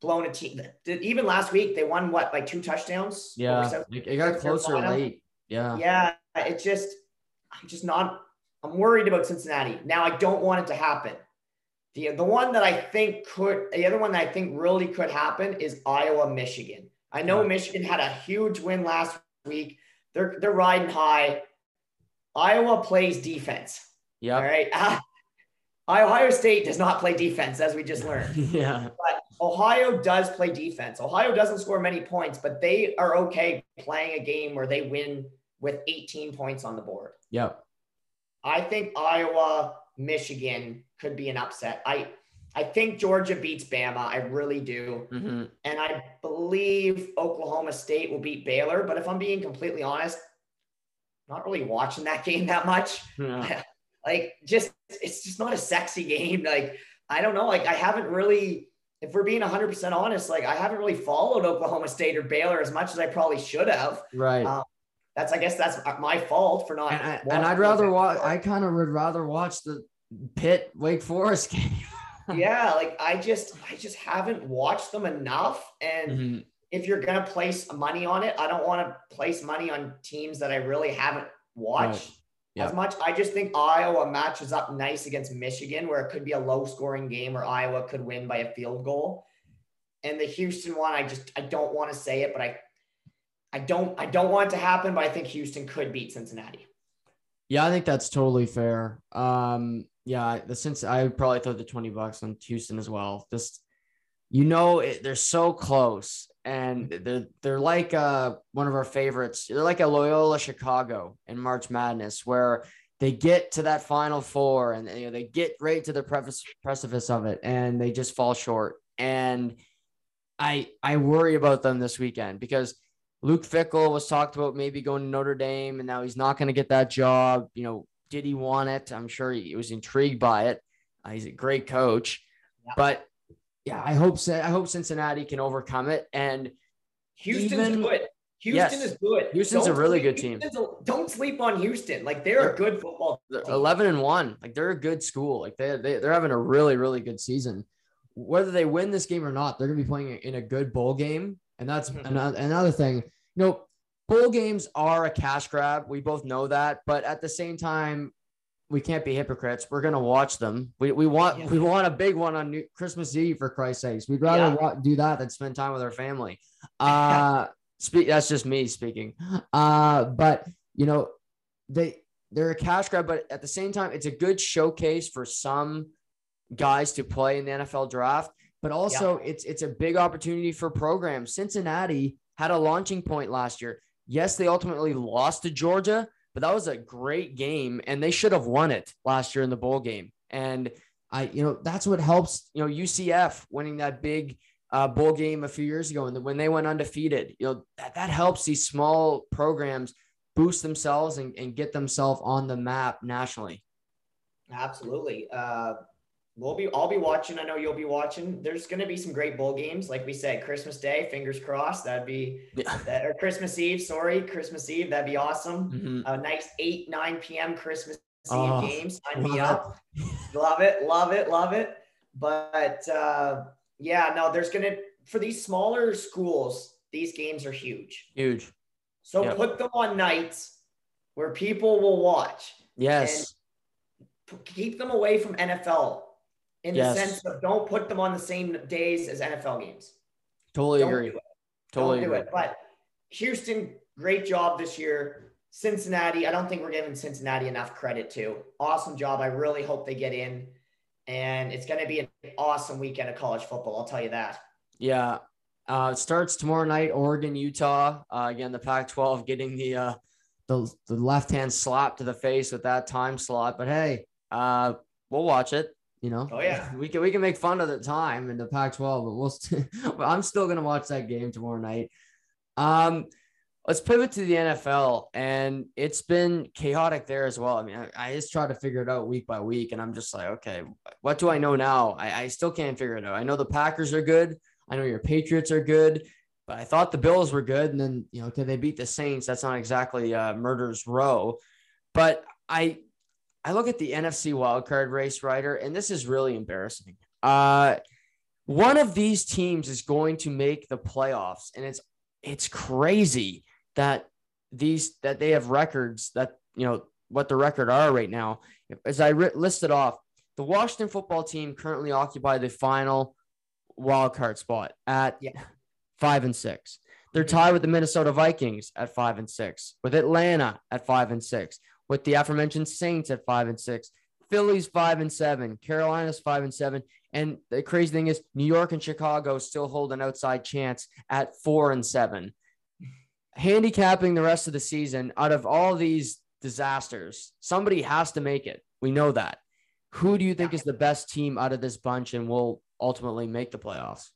blown a team. Even last week, they won what, like two touchdowns? Yeah. It got closer late. Yeah. Yeah. It just, I'm just not, I'm worried about Cincinnati. Now, I don't want it to happen. The, the one that I think could, the other one that I think really could happen is Iowa, Michigan. I know Michigan had a huge win last week. They're, they're riding high. Iowa plays defense. Yeah. All right. Uh, Ohio State does not play defense, as we just learned. yeah. But Ohio does play defense. Ohio doesn't score many points, but they are okay playing a game where they win with 18 points on the board. Yep. I think Iowa, Michigan could be an upset. I I think Georgia beats Bama. I really do. Mm-hmm. And I believe Oklahoma State will beat Baylor. But if I'm being completely honest, not really watching that game that much. Yeah. like just it's just not a sexy game. Like I don't know. Like I haven't really, if we're being 100 percent honest, like I haven't really followed Oklahoma State or Baylor as much as I probably should have. Right. Um, that's I guess that's my fault for not. And, I, and I'd rather watch. I kind of would rather watch the Pitt Wake Forest game. yeah, like I just I just haven't watched them enough. And mm-hmm. if you're gonna place money on it, I don't want to place money on teams that I really haven't watched. Right. Yeah. As much, I just think Iowa matches up nice against Michigan, where it could be a low scoring game where Iowa could win by a field goal. And the Houston one, I just I don't want to say it, but I I don't I don't want it to happen, but I think Houston could beat Cincinnati. Yeah, I think that's totally fair. Um, yeah, the since I probably throw the 20 bucks on Houston as well. Just you know, it, they're so close and they're they're like uh one of our favorites. They're like a Loyola Chicago in March Madness where they get to that final four and you know they get right to the precipice of it and they just fall short. And I I worry about them this weekend because Luke Fickell was talked about maybe going to Notre Dame, and now he's not going to get that job. You know, did he want it? I'm sure he was intrigued by it. Uh, he's a great coach, yeah. but yeah, I hope I hope Cincinnati can overcome it. And Houston's even, good. Houston yes, is good. Houston's don't a really sleep, good team. A, don't sleep on Houston. Like they're, they're a good football. Team. Eleven and one. Like they're a good school. Like they, they they're having a really really good season. Whether they win this game or not, they're gonna be playing in a good bowl game and that's mm-hmm. another, another thing. You know, bowl games are a cash grab. We both know that. But at the same time, we can't be hypocrites. We're gonna watch them. We, we want yeah. we want a big one on New, Christmas Eve for Christ's sakes. We'd rather yeah. do that than spend time with our family. Uh, speak. That's just me speaking. Uh, but you know, they they're a cash grab, but at the same time, it's a good showcase for some guys to play in the NFL draft but also yeah. it's it's a big opportunity for programs. Cincinnati had a launching point last year. Yes, they ultimately lost to Georgia, but that was a great game and they should have won it last year in the bowl game. And I, you know, that's what helps, you know, UCF winning that big uh, bowl game a few years ago. And when they went undefeated, you know, that, that helps these small programs boost themselves and, and get themselves on the map nationally. Absolutely. Uh, we'll be I'll be watching. I know you'll be watching. There's going to be some great bowl games, like we said, Christmas Day. Fingers crossed. That'd be yeah. that or Christmas Eve. Sorry, Christmas Eve. That'd be awesome. Mm-hmm. A nice eight nine p.m. Christmas oh, Eve game. Sign me up. love it, love it, love it. But uh, yeah, no, there's gonna for these smaller schools. These games are huge. Huge. So yep. put them on nights where people will watch. Yes. keep them away from NFL in yes. the sense of don't put them on the same days as NFL games. Totally don't agree. Totally don't agree. do it. But Houston, great job this year. Cincinnati, I don't think we're giving Cincinnati enough credit to. Awesome job. I really hope they get in. And it's going to be an awesome weekend of college football. I'll tell you that. Yeah. Uh, it starts tomorrow night, Oregon, Utah. Uh, again, the Pac 12 getting the, uh, the, the left hand slap to the face with that time slot. But hey, uh, we'll watch it. You know, oh yeah, we can we can make fun of the time in the Pac-12, but we'll. St- I'm still gonna watch that game tomorrow night. Um, let's pivot to the NFL, and it's been chaotic there as well. I mean, I, I, just try to figure it out week by week, and I'm just like, okay, what do I know now? I, I still can't figure it out. I know the Packers are good. I know your Patriots are good, but I thought the Bills were good, and then you know, can they beat the Saints? That's not exactly uh, murder's row, but I I look at the NFC wildcard race, Ryder, and this is really embarrassing. Uh, one of these teams is going to make the playoffs, and it's it's crazy that these that they have records that you know what the record are right now. As I re- listed off, the Washington football team currently occupy the final wild card spot at yeah. five and six. They're tied with the Minnesota Vikings at five and six, with Atlanta at five and six, with the aforementioned Saints at five and six, Philly's five and seven, Carolina's five and seven, and the crazy thing is New York and Chicago still hold an outside chance at four and seven. Handicapping the rest of the season out of all these disasters, somebody has to make it. We know that. Who do you think is the best team out of this bunch and will ultimately make the playoffs?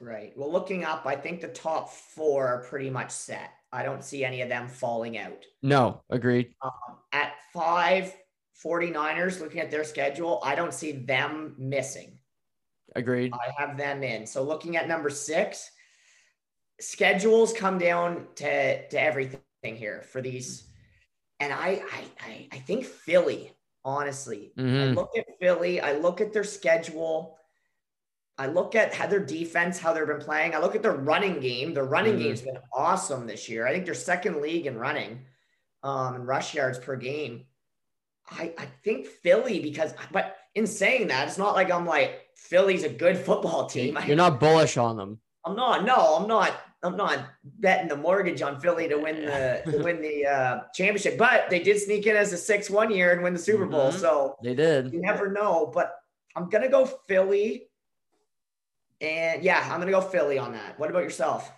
Right. Well, looking up, I think the top four are pretty much set. I don't see any of them falling out. No, agreed. Um, at five, 49ers, looking at their schedule, I don't see them missing. Agreed. I have them in. So looking at number six, schedules come down to, to everything here for these. And I, I, I think Philly, honestly, mm-hmm. I look at Philly, I look at their schedule. I look at how their defense, how they've been playing. I look at their running game. Their running mm-hmm. game's been awesome this year. I think they're second league in running, um, and rush yards per game. I, I think Philly because, but in saying that, it's not like I'm like Philly's a good football team. You're not bullish on them. I'm not. No, I'm not. I'm not betting the mortgage on Philly to win the to win the uh, championship. But they did sneak in as a six one year and win the Super Bowl. Mm-hmm. So they did. You never know. But I'm gonna go Philly. And yeah, I'm gonna go Philly on that. What about yourself?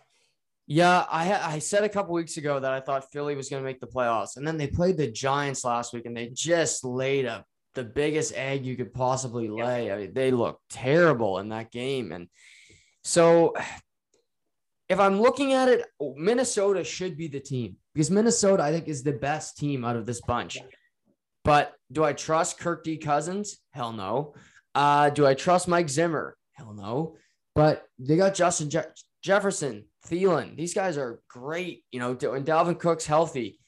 Yeah, I I said a couple weeks ago that I thought Philly was going to make the playoffs, and then they played the Giants last week, and they just laid up the biggest egg you could possibly lay. I mean, they looked terrible in that game, and so if I'm looking at it, Minnesota should be the team because Minnesota I think is the best team out of this bunch. But do I trust Kirk D. Cousins? Hell no. Uh, do I trust Mike Zimmer? Hell no. But they got Justin Je- Jefferson, Thielen. These guys are great, you know, when Dalvin Cook's healthy.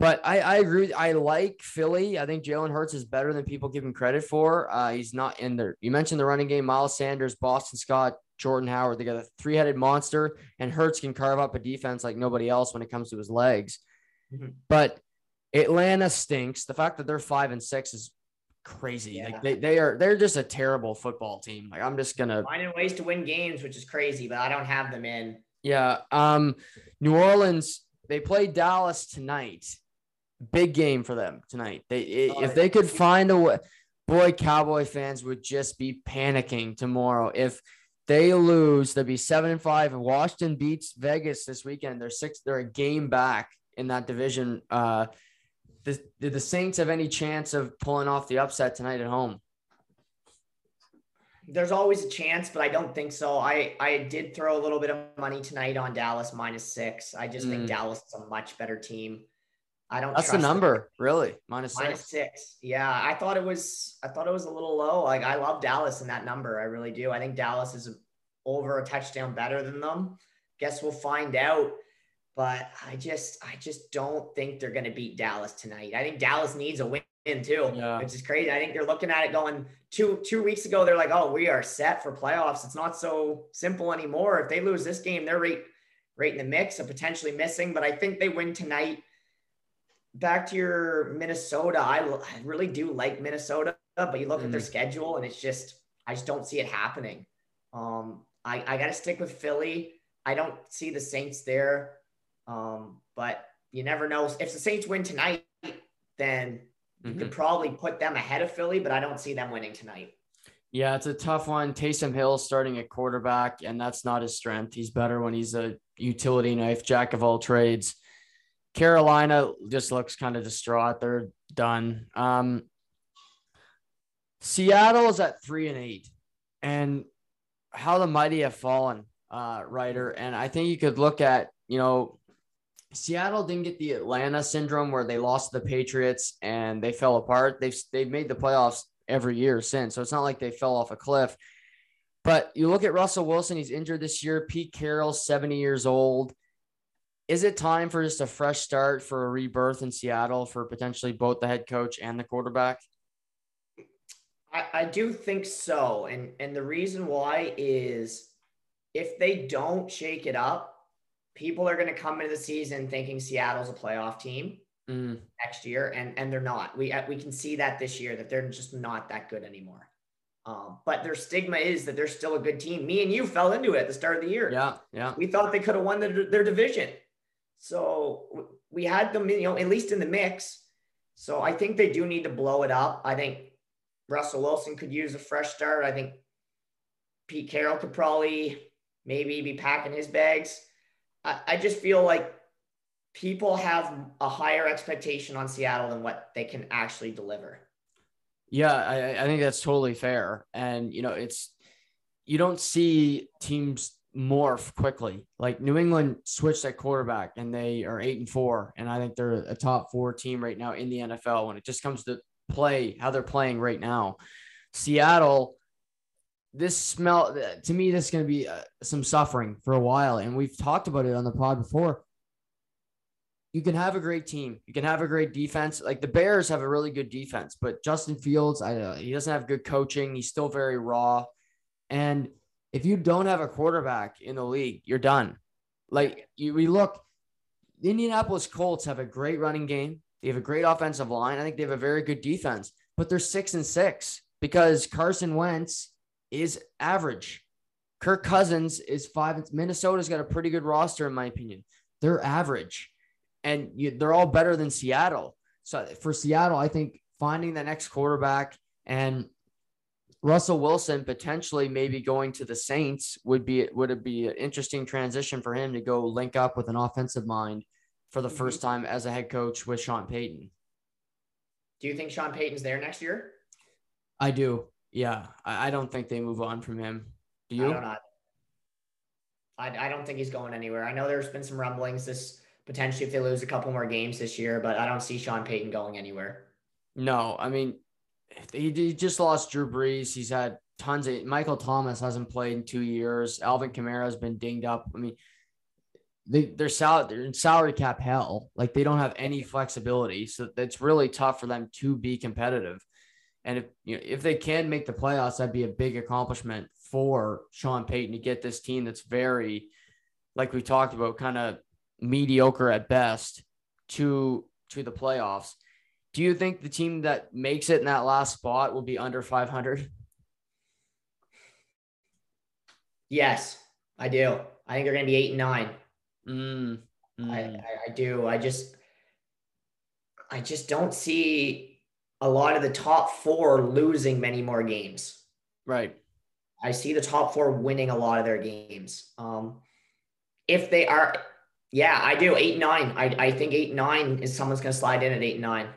But I, I agree. I like Philly. I think Jalen Hurts is better than people give him credit for. Uh, he's not in there. You mentioned the running game, Miles Sanders, Boston Scott, Jordan Howard. They got a three headed monster, and Hurts can carve up a defense like nobody else when it comes to his legs. Mm-hmm. But Atlanta stinks. The fact that they're five and six is crazy. Yeah. Like they, they are they're just a terrible football team. Like I'm just gonna finding ways to win games, which is crazy, but I don't have them in. Yeah. Um, New Orleans, they play Dallas tonight. Big game for them tonight. They if they could find a way, boy, Cowboy fans would just be panicking tomorrow. If they lose, they'll be seven and five. Washington beats Vegas this weekend. They're six, they're a game back in that division. Uh the, did the Saints have any chance of pulling off the upset tonight at home? There's always a chance, but I don't think so. I I did throw a little bit of money tonight on Dallas minus six. I just mm. think Dallas is a much better team. I don't. That's the number, them. really. Minus six. Minus six. Yeah, I thought it was. I thought it was a little low. Like I love Dallas in that number. I really do. I think Dallas is over a touchdown better than them. Guess we'll find out but I just I just don't think they're going to beat Dallas tonight. I think Dallas needs a win too, yeah. which is crazy. I think they're looking at it going two two weeks ago. They're like, oh, we are set for playoffs. It's not so simple anymore. If they lose this game, they're right right in the mix of potentially missing. But I think they win tonight. Back to your Minnesota, I, I really do like Minnesota, but you look mm-hmm. at their mm-hmm. schedule and it's just I just don't see it happening. Um, I, I got to stick with Philly. I don't see the Saints there. Um, but you never know. If the Saints win tonight, then you mm-hmm. could probably put them ahead of Philly, but I don't see them winning tonight. Yeah, it's a tough one. Taysom Hill starting at quarterback, and that's not his strength. He's better when he's a utility knife, jack of all trades. Carolina just looks kind of distraught. They're done. Um, Seattle is at three and eight, and how the mighty have fallen uh, writer, and I think you could look at you know Seattle didn't get the Atlanta syndrome where they lost the Patriots and they fell apart. They've they've made the playoffs every year since, so it's not like they fell off a cliff. But you look at Russell Wilson; he's injured this year. Pete Carroll, seventy years old. Is it time for just a fresh start for a rebirth in Seattle for potentially both the head coach and the quarterback? I, I do think so, and and the reason why is if they don't shake it up, people are going to come into the season thinking Seattle's a playoff team mm. next year, and and they're not. We we can see that this year that they're just not that good anymore. Um, but their stigma is that they're still a good team. Me and you fell into it at the start of the year. Yeah, yeah. We thought they could have won the, their division, so we had them, you know, at least in the mix. So I think they do need to blow it up. I think Russell Wilson could use a fresh start. I think Pete Carroll could probably maybe be packing his bags. I, I just feel like people have a higher expectation on Seattle than what they can actually deliver. Yeah, I, I think that's totally fair. And, you know, it's, you don't see teams morph quickly. Like New England switched at quarterback and they are eight and four. And I think they're a top four team right now in the NFL when it just comes to play, how they're playing right now. Seattle, this smell to me this is going to be uh, some suffering for a while. And we've talked about it on the pod before. You can have a great team. You can have a great defense. Like the bears have a really good defense but justin fields i uh, he doesn't have good coaching. He's still very raw. And if you don't have a quarterback in the league you're done. Like you we look the indianapolis colts have a great running game. They have a great offensive line. I think they have a very good defense but they're six and six because carson wentz is average. Kirk Cousins is five. Minnesota's got a pretty good roster, in my opinion. They're average, and you, they're all better than Seattle. So for Seattle, I think finding the next quarterback and Russell Wilson potentially maybe going to the Saints would be would it be an interesting transition for him to go link up with an offensive mind for the first mm-hmm. time as a head coach with Sean Payton. Do you think Sean Payton's there next year? I do. Yeah, I, I don't think they move on from him. Do you? I don't I, I don't think he's going anywhere. I know there's been some rumblings this potentially if they lose a couple more games this year, but I don't see Sean Payton going anywhere. No, I mean, he, he just lost Drew Brees. He's had tons of Michael Thomas hasn't played in two years. Alvin Kamara has been dinged up. I mean, they they're salary they're in salary cap hell. Like they don't have any flexibility, so it's really tough for them to be competitive. And if you know, if they can make the playoffs, that'd be a big accomplishment for Sean Payton to get this team that's very, like we talked about, kind of mediocre at best to to the playoffs. Do you think the team that makes it in that last spot will be under 500? Yes, I do. I think they're going to be eight and nine. Mm, mm. I, I, I do. I just, I just don't see a lot of the top four losing many more games. Right. I see the top four winning a lot of their games. Um, if they are, yeah, I do eight nine. I, I think eight nine is someone's going to slide in at eight nine.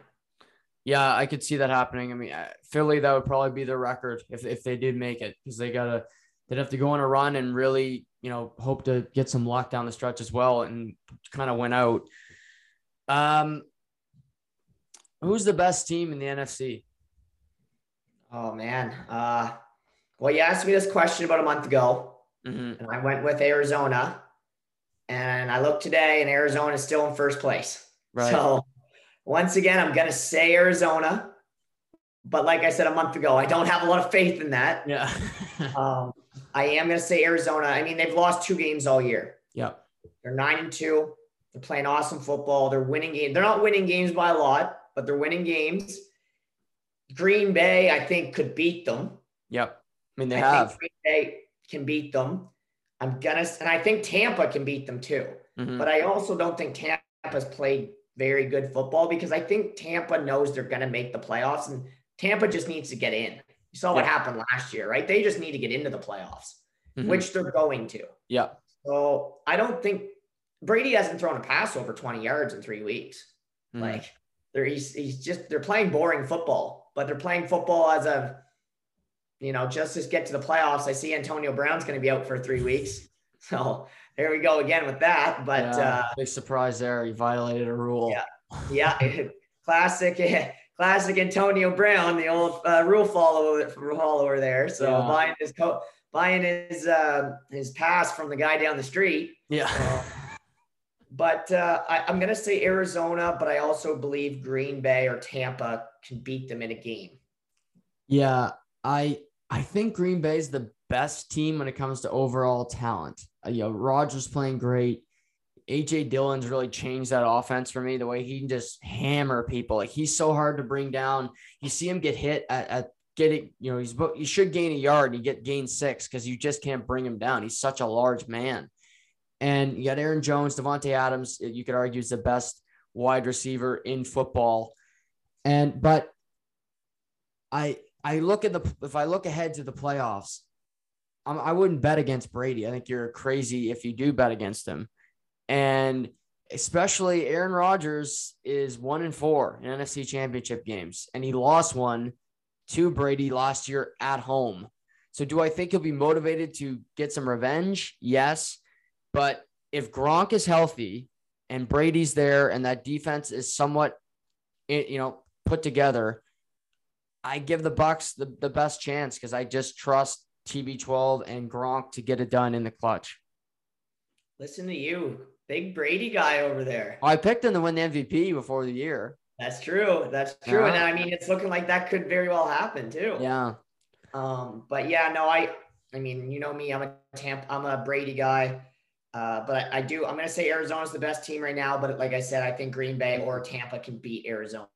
Yeah, I could see that happening. I mean, uh, Philly that would probably be their record if if they did make it because they gotta they'd have to go on a run and really you know hope to get some luck down the stretch as well and kind of went out. Um, Who's the best team in the NFC? Oh man. Uh, well, you asked me this question about a month ago, mm-hmm. and I went with Arizona. And I looked today, and Arizona is still in first place. Right. So once again, I'm gonna say Arizona. But like I said a month ago, I don't have a lot of faith in that. Yeah. um, I am gonna say Arizona. I mean, they've lost two games all year. Yeah. They're nine and two. They're playing awesome football. They're winning games. They're not winning games by a lot, but they're winning games. Green Bay, I think, could beat them. Yep. I mean, they I have. Green Bay can beat them. I'm gonna, and I think Tampa can beat them too. Mm-hmm. But I also don't think Tampa's played very good football because I think Tampa knows they're gonna make the playoffs, and Tampa just needs to get in. You saw what happened last year, right? They just need to get into the playoffs, mm-hmm. which they're going to. Yeah. So I don't think Brady hasn't thrown a pass over 20 yards in three weeks. Mm-hmm. Like they're he's, he's just they're playing boring football, but they're playing football as a you know just to get to the playoffs. I see Antonio Brown's going to be out for three weeks. So there we go again with that. But yeah, uh, big surprise there. He violated a rule. Yeah. Yeah. classic. Classic Antonio Brown, the old uh, rule follower follower there. So yeah. buying his co- buying his uh, his pass from the guy down the street. Yeah. But uh, I, I'm gonna say Arizona, but I also believe Green Bay or Tampa can beat them in a game. Yeah, I I think Green Bay is the best team when it comes to overall talent. Uh, you know, Rodgers playing great. AJ Dillon's really changed that offense for me. The way he can just hammer people, like he's so hard to bring down. You see him get hit at, at getting, you know, he's you should gain a yard. And you get gain six because you just can't bring him down. He's such a large man. And you got Aaron Jones, Davante Adams. You could argue is the best wide receiver in football. And but I I look at the if I look ahead to the playoffs, I'm, I would not bet against Brady. I think you're crazy if you do bet against him, and especially Aaron Rodgers is one in four in NFC Championship games, and he lost one to Brady last year at home. So, do I think he'll be motivated to get some revenge? Yes, but if Gronk is healthy and Brady's there, and that defense is somewhat, you know, put together I give the Bucs the, the best chance because I just trust TB12 and Gronk to get it done in the clutch. Listen to you, big Brady guy over there. I picked him to win the MVP before the year. That's true. That's true. Yeah. And I mean, it's looking like that could very well happen too. Yeah. Um, but yeah, no, I, I mean, you know me, I'm a Tampa, I'm a Brady guy. Uh, but I, I do, I'm going to say Arizona's the best team right now. But like I said, I think Green Bay or Tampa can beat Arizona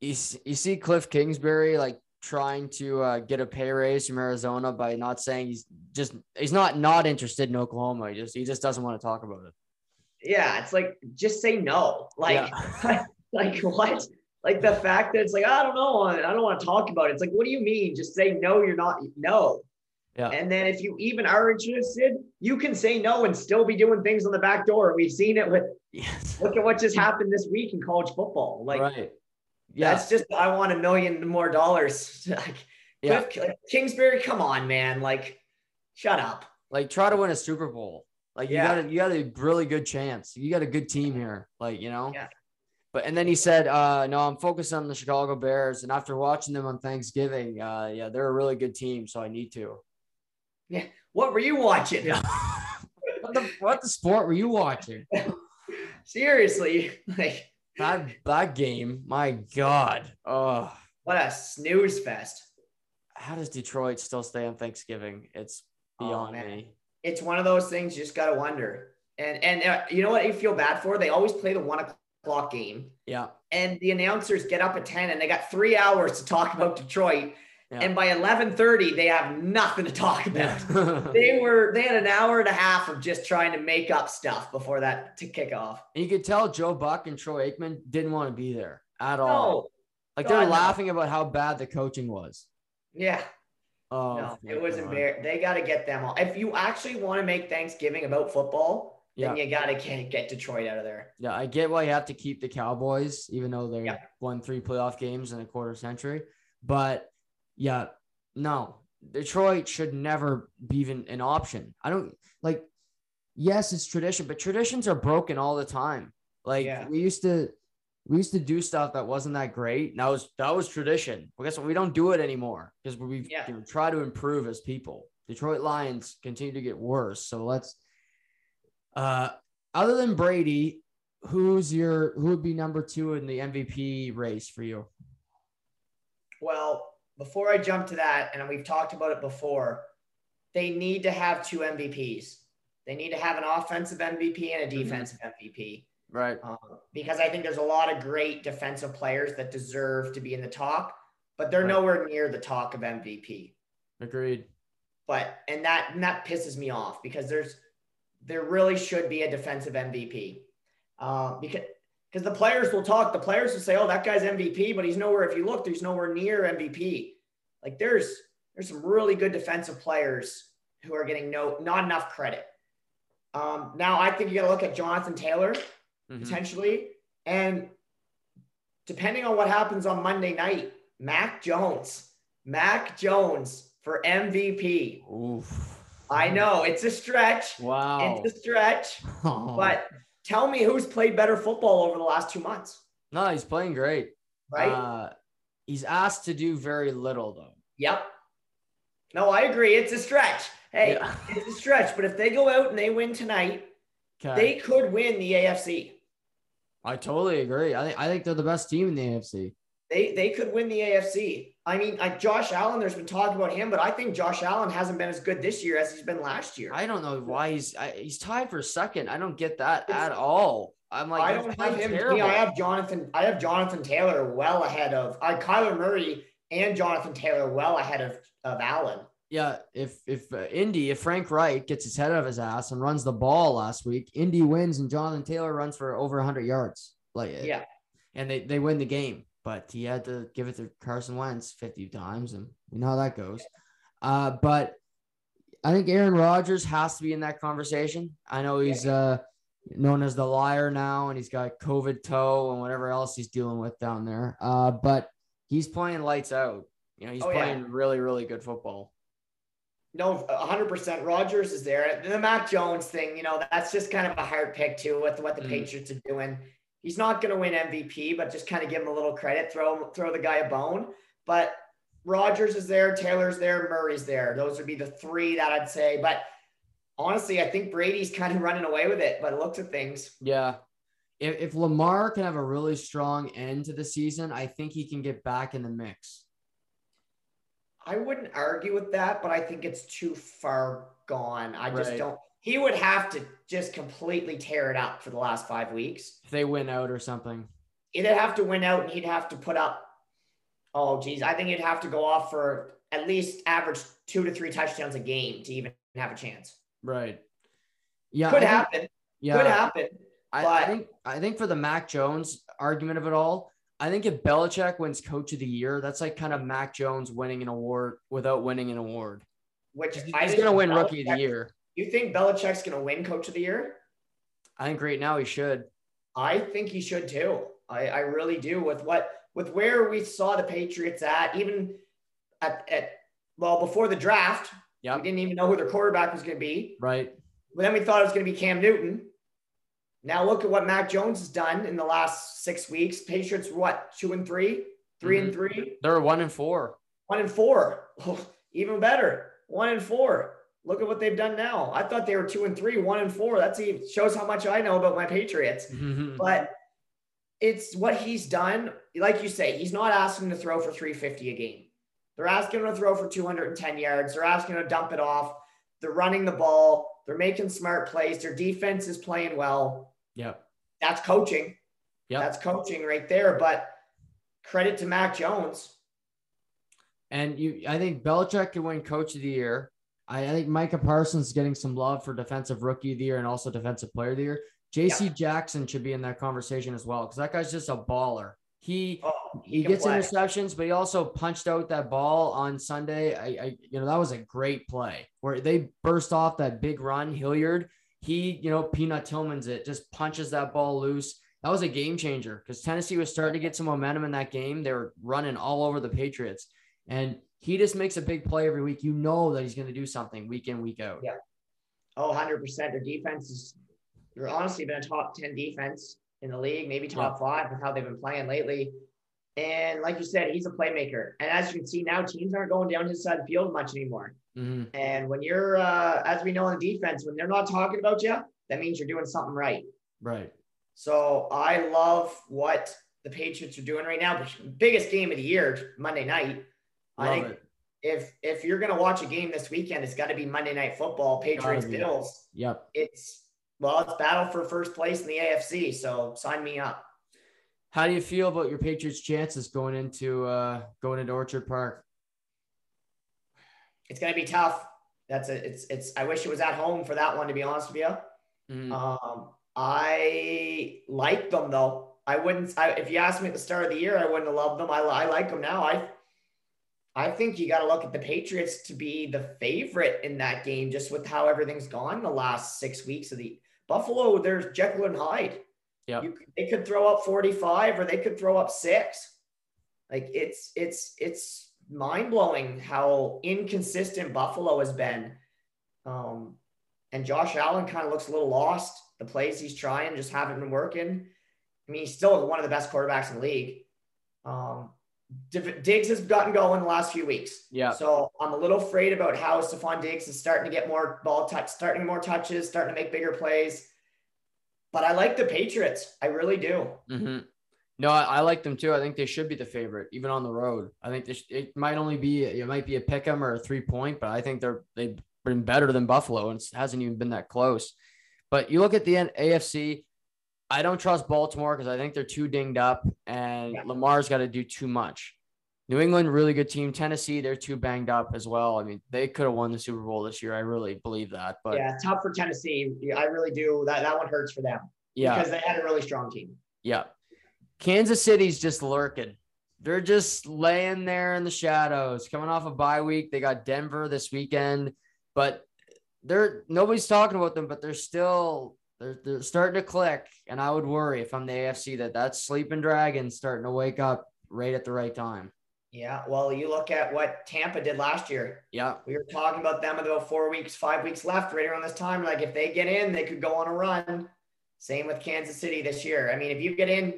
you, you see Cliff Kingsbury like trying to uh, get a pay raise from Arizona by not saying he's just he's not not interested in Oklahoma. He just he just doesn't want to talk about it. Yeah, it's like just say no. Like yeah. like what? Like the fact that it's like I don't know, I don't want to talk about it. It's like what do you mean? Just say no. You're not no. Yeah. And then if you even are interested, you can say no and still be doing things on the back door. We've seen it with yes. look at what just happened this week in college football. Like right yeah. That's just I want a million more dollars. like, yeah. Cliff, Kingsbury, come on, man. Like, shut up. Like, try to win a Super Bowl. Like, you got a, you got a really good chance. You got a good team here. Like, you know. Yeah. But and then he said, uh, "No, I'm focused on the Chicago Bears." And after watching them on Thanksgiving, uh, yeah, they're a really good team, so I need to. Yeah. What were you watching? Yeah. what, the, what the sport were you watching? Seriously, like that that game, my God. Oh, what a snooze fest. How does Detroit still stay on Thanksgiving? It's oh, beyond oh, me. It's one of those things you just gotta wonder. And and uh, you know what you feel bad for? They always play the one o'clock game. Yeah. And the announcers get up at 10 and they got three hours to talk about Detroit. Yeah. And by 11:30, they have nothing to talk about. Yeah. they were they had an hour and a half of just trying to make up stuff before that to kick off. And you could tell Joe Buck and Troy Aikman didn't want to be there at all. Like they're laughing no. about how bad the coaching was. Yeah. Oh, no, it was embarrassing. They got to get them all. If you actually want to make Thanksgiving about football, yeah. then you got to get Detroit out of there. Yeah, I get why you have to keep the Cowboys, even though they yeah. won three playoff games in a quarter century. But yeah, no, Detroit should never be even an option. I don't like, yes, it's tradition, but traditions are broken all the time. Like yeah. we used to, we used to do stuff that wasn't that great. And that was that was tradition. Well, guess what? We don't do it anymore because we yeah. you know, try to improve as people. Detroit Lions continue to get worse. So let's. Uh, other than Brady, who's your who would be number two in the MVP race for you? Well, before I jump to that, and we've talked about it before, they need to have two MVPs. They need to have an offensive MVP and a mm-hmm. defensive mm-hmm. MVP. Right. Um, because I think there's a lot of great defensive players that deserve to be in the talk, but they're right. nowhere near the talk of MVP. Agreed. But and that and that pisses me off because there's there really should be a defensive MVP. Uh, because because the players will talk. The players will say, "Oh, that guy's MVP," but he's nowhere. If you look, there's nowhere near MVP. Like there's there's some really good defensive players who are getting no not enough credit. Um, now I think you got to look at Jonathan Taylor mm-hmm. potentially, and depending on what happens on Monday night, Mac Jones, Mac Jones for MVP. Oof. I know it's a stretch. Wow. It's a stretch. Oh. But tell me who's played better football over the last two months? No, he's playing great. Right. Uh, he's asked to do very little though. Yep. No, I agree. It's a stretch. Hey, yeah. it's a stretch. But if they go out and they win tonight, okay. they could win the AFC. I totally agree. I think I think they're the best team in the AFC. They they could win the AFC. I mean, like Josh Allen, there's been talk about him, but I think Josh Allen hasn't been as good this year as he's been last year. I don't know why he's I, he's tied for second. I don't get that it's, at all. I'm like, I don't have him. Terrible. I have Jonathan. I have Jonathan Taylor well ahead of I Kyler Murray and Jonathan Taylor well ahead of of Allen. Yeah, if if uh, Indy, if Frank Reich gets his head out of his ass and runs the ball last week, Indy wins and Jonathan Taylor runs for over 100 yards. Like yeah, and they they win the game. But he had to give it to Carson Wentz 50 times, and you know how that goes. Uh, but I think Aaron Rodgers has to be in that conversation. I know he's uh known as the liar now, and he's got COVID toe and whatever else he's dealing with down there. Uh, but he's playing lights out. You know, he's oh, playing yeah. really, really good football. No, 100%. Rodgers is there. The Mac Jones thing, you know, that's just kind of a hard pick, too, with what the mm. Patriots are doing. He's not going to win MVP, but just kind of give him a little credit, throw, him, throw the guy a bone. But Rodgers is there, Taylor's there, Murray's there. Those would be the three that I'd say. But honestly, I think Brady's kind of running away with it, but it looks at things. Yeah. If, if Lamar can have a really strong end to the season, I think he can get back in the mix. I wouldn't argue with that, but I think it's too far gone. I just right. don't. He would have to just completely tear it up for the last five weeks. If they win out or something. He'd have to win out and he'd have to put up, oh, geez. I think he'd have to go off for at least average two to three touchdowns a game to even have a chance. Right. Yeah. Could happen. yeah. Could happen. I, I think I think for the Mac Jones argument of it all, I think if Belichick wins Coach of the Year, that's like kind of Mac Jones winning an award without winning an award. Which he's, he's going to win Belichick, Rookie of the Year. You think Belichick's going to win Coach of the Year? I think right now he should. I think he should too. I, I really do. With what with where we saw the Patriots at, even at, at well before the draft, yeah, we didn't even know who their quarterback was going to be. Right. But then we thought it was going to be Cam Newton. Now look at what Mac Jones has done in the last six weeks. Patriots what two and three, 3 mm-hmm. and three. They're one and four. One and four. even better. One and four. Look at what they've done now. I thought they were two and three, one and four. That's even shows how much I know about my Patriots. Mm-hmm. But it's what he's done. Like you say, he's not asking to throw for 350 a game. They're asking him to throw for 210 yards. They're asking him to dump it off. They're running the ball. They're making smart plays. Their defense is playing well. Yep. That's coaching. Yeah. That's coaching right there. But credit to Mac Jones. And you, I think Belichick can win Coach of the Year. I, I think Micah Parsons is getting some love for Defensive Rookie of the Year and also Defensive Player of the Year. J.C. Yep. Jackson should be in that conversation as well because that guy's just a baller. He oh, he, he gets play. interceptions, but he also punched out that ball on Sunday. I, I, you know that was a great play where they burst off that big run. Hilliard, he you know peanut Tillman's it, just punches that ball loose. That was a game changer because Tennessee was starting to get some momentum in that game. They were running all over the Patriots, and he just makes a big play every week. You know that he's going to do something week in week out. Yeah. Oh, 100 percent. Their defense is. They're honestly been a top 10 defense in the league, maybe top yeah. five with how they've been playing lately. And like you said, he's a playmaker. And as you can see now, teams aren't going down his side of the field much anymore. Mm-hmm. And when you're, uh, as we know on defense, when they're not talking about you, that means you're doing something right. Right. So I love what the Patriots are doing right now. Biggest game of the year, Monday night. Love I think it. if if you're gonna watch a game this weekend, it's got to be Monday Night Football, Patriots Bills. Yep. It's well, it's battle for first place in the AFC. So sign me up. How do you feel about your Patriots' chances going into uh, going into Orchard Park? It's going to be tough. That's a, it's it's. I wish it was at home for that one. To be honest with you, mm-hmm. um, I like them though. I wouldn't. I, if you asked me at the start of the year, I wouldn't have loved them. I, I like them now. I I think you got to look at the Patriots to be the favorite in that game, just with how everything's gone the last six weeks of the Buffalo. There's Jekyll and Hyde. Yeah, they could throw up 45 or they could throw up six. Like it's it's it's mind blowing how inconsistent Buffalo has been. Um, and Josh Allen kind of looks a little lost. The plays he's trying just haven't been working. I mean, he's still one of the best quarterbacks in the league. Um, Diggs has gotten going the last few weeks. Yeah. So I'm a little afraid about how Stefon Diggs is starting to get more ball touch, starting more touches, starting to make bigger plays. But I like the Patriots. I really do. Mm-hmm. No, I, I, like them too. I think they should be the favorite, even on the road. I think this, it might only be it might be a pick 'em or a three point, but I think they're they've been better than Buffalo, and it hasn't even been that close. But you look at the AFC. I don't trust Baltimore because I think they're too dinged up, and yeah. Lamar's got to do too much. New England, really good team. Tennessee, they're too banged up as well. I mean, they could have won the Super Bowl this year. I really believe that. But yeah, tough for Tennessee. I really do. That that one hurts for them. Yeah, because they had a really strong team. Yeah, Kansas City's just lurking. They're just laying there in the shadows, coming off a bye week. They got Denver this weekend, but they're nobody's talking about them, but they're still they're, they're starting to click. And I would worry if I'm the AFC that that sleeping dragon starting to wake up right at the right time. Yeah, well, you look at what Tampa did last year. Yeah, we were talking about them with about four weeks, five weeks left, right around this time. Like if they get in, they could go on a run. Same with Kansas City this year. I mean, if you get in,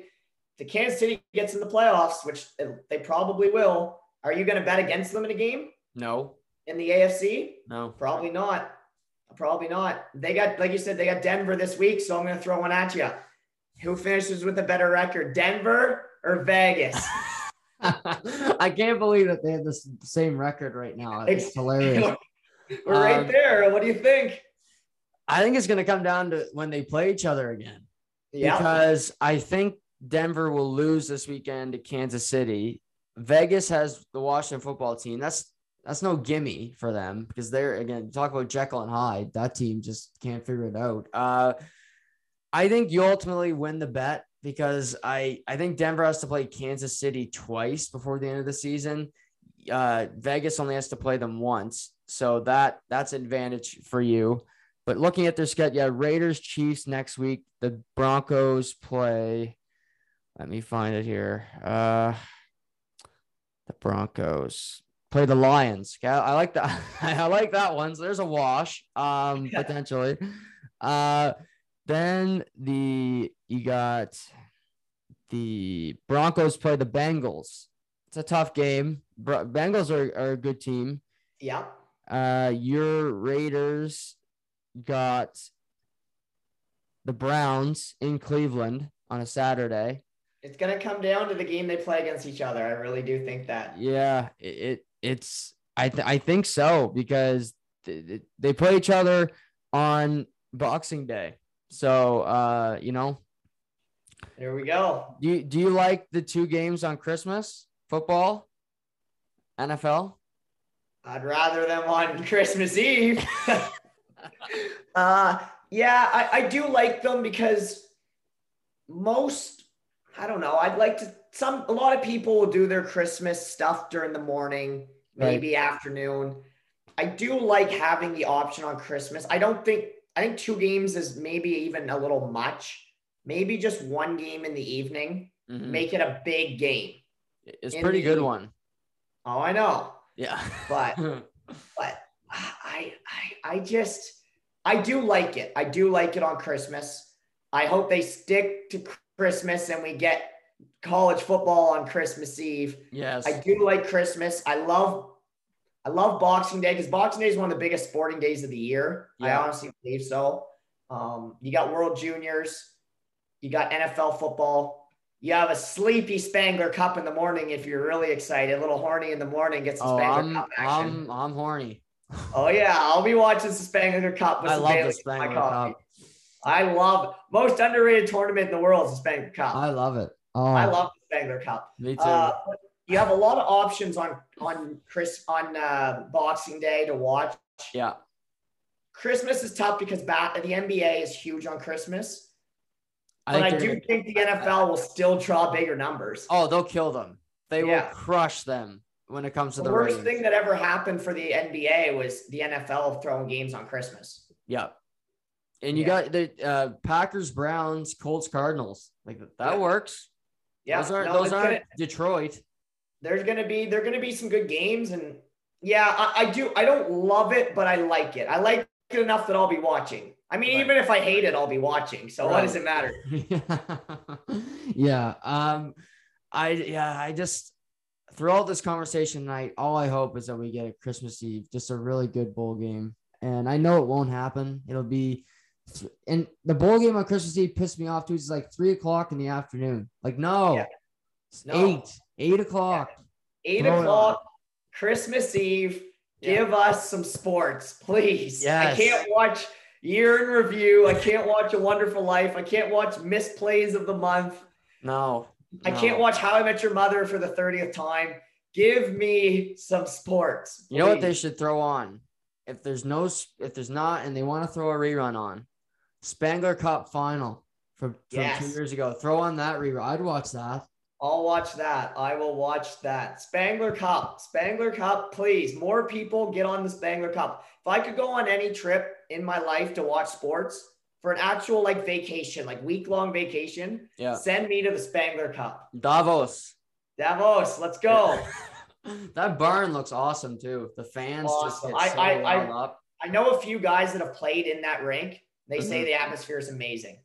the Kansas City gets in the playoffs, which they probably will. Are you going to bet against them in a game? No. In the AFC? No. Probably not. Probably not. They got, like you said, they got Denver this week, so I'm going to throw one at you. Who finishes with a better record, Denver or Vegas? I can't believe that they have the same record right now. It's hilarious. We're right um, there. What do you think? I think it's going to come down to when they play each other again. Yeah. Because I think Denver will lose this weekend to Kansas City. Vegas has the Washington football team. That's that's no gimme for them because they're again talk about Jekyll and Hyde. That team just can't figure it out. Uh, I think you ultimately win the bet because I I think Denver has to play Kansas City twice before the end of the season. Uh, Vegas only has to play them once, so that that's advantage for you. But looking at their schedule, yeah, Raiders, Chiefs next week. The Broncos play. Let me find it here. Uh, the Broncos play the Lions. Yeah, I like that. I like that one. So there's a wash, um, potentially. Uh, then the you got the Broncos play the Bengals. It's a tough game. Bengals are, are a good team. Yeah. Uh, your Raiders got the Browns in Cleveland on a Saturday. It's gonna come down to the game they play against each other. I really do think that. Yeah, it it's I th- I think so because th- they play each other on Boxing Day. So uh, you know. There we go. Do you, do you like the two games on Christmas football, NFL? I'd rather them on Christmas Eve. uh, yeah, I, I do like them because most, I don't know, I'd like to, some, a lot of people will do their Christmas stuff during the morning, maybe right. afternoon. I do like having the option on Christmas. I don't think I think two games is maybe even a little much. Maybe just one game in the evening. Mm-hmm. Make it a big game. It's pretty good evening. one. Oh, I know. Yeah. but but I I I just I do like it. I do like it on Christmas. I hope they stick to Christmas and we get college football on Christmas Eve. Yes. I do like Christmas. I love I love Boxing Day because Boxing Day is one of the biggest sporting days of the year. Yeah. I honestly believe so. Um, you got World Juniors, you got NFL football. You have a sleepy Spengler Cup in the morning if you're really excited. A little horny in the morning, get some oh, Spengler I'm, Cup action. I'm, I'm horny. oh yeah, I'll be watching the Spengler Cup with I love the Spengler Cup. I love most underrated tournament in the world is the Spengler Cup. I love it. Oh. I love the Spengler Cup. Me too. Uh, you have a lot of options on on Chris on uh, Boxing Day to watch. Yeah. Christmas is tough because bat, the NBA is huge on Christmas. I but I do gonna, think the NFL will still draw bigger numbers. Oh, they'll kill them. They yeah. will crush them when it comes to the, the worst thing that ever happened for the NBA was the NFL throwing games on Christmas. Yeah. And you yeah. got the uh, Packers, Browns, Colts, Cardinals. Like that yeah. works. Yeah, those aren't no, those aren't gonna, Detroit there's gonna be there gonna be some good games, and yeah, I, I do. I don't love it, but I like it. I like it enough that I'll be watching. I mean, right. even if I hate it, I'll be watching. So right. what does it matter? yeah. Um, I yeah, I just throughout this conversation tonight, all I hope is that we get a Christmas Eve, just a really good bowl game. And I know it won't happen. It'll be and the bowl game on Christmas Eve pissed me off too. It's like three o'clock in the afternoon. Like, no, yeah. no. eight, eight o'clock. Yeah. Eight Throw o'clock, Christmas Eve. Yeah. Give us some sports, please. Yes. I can't watch year in review. I can't watch A Wonderful Life. I can't watch missed plays of the month. No. I can't watch How I Met Your Mother for the 30th time. Give me some sports. Please. You know what they should throw on? If there's no, if there's not, and they want to throw a rerun on, Spengler Cup final from, from yes. two years ago. Throw on that rerun. I'd watch that. I'll watch that. I will watch that. Spengler Cup. Spengler Cup, please. More people get on the Spengler Cup. If I could go on any trip in my life to watch sports for an actual like vacation, like week long vacation, yeah. send me to the Spengler Cup. Davos. Davos, let's go. that barn looks awesome too. The fans awesome. just get so I, I, I, up. I know a few guys that have played in that rink they mm-hmm. say the atmosphere is amazing.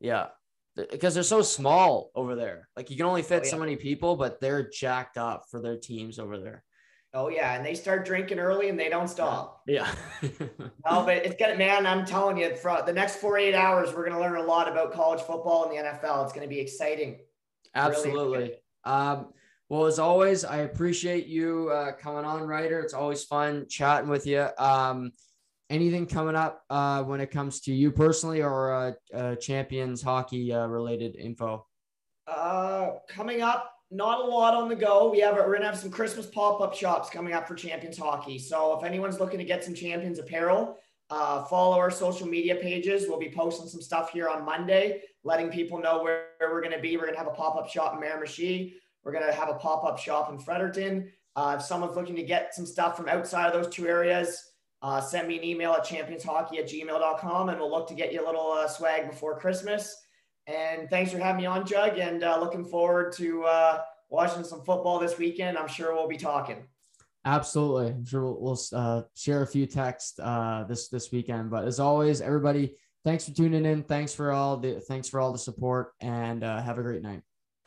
Yeah. Because they're so small over there. Like you can only fit oh, yeah. so many people, but they're jacked up for their teams over there. Oh yeah, and they start drinking early and they don't stop. Yeah. no, but it's gonna man. I'm telling you, for the next 48 hours, we're gonna learn a lot about college football and the NFL. It's gonna be exciting. Absolutely. Really um, well, as always, I appreciate you uh, coming on, Ryder. It's always fun chatting with you. Um, anything coming up uh, when it comes to you personally or uh, uh, champions hockey uh, related info? Uh, coming up, not a lot on the go. We have we're gonna have some Christmas pop up shops coming up for Champions Hockey. So if anyone's looking to get some Champions apparel, uh, follow our social media pages. We'll be posting some stuff here on Monday, letting people know where, where we're gonna be. We're gonna have a pop up shop in Miramichi. We're gonna have a pop up shop in Fredericton. if someone's looking to get some stuff from outside of those two areas, uh, send me an email at championshockey at gmail.com and we'll look to get you a little uh, swag before Christmas. And thanks for having me on, Jug. And uh, looking forward to uh, watching some football this weekend. I'm sure we'll be talking. Absolutely. I'm sure we'll, we'll uh, share a few texts uh, this this weekend. But as always, everybody, thanks for tuning in. Thanks for all the thanks for all the support, and have a great night.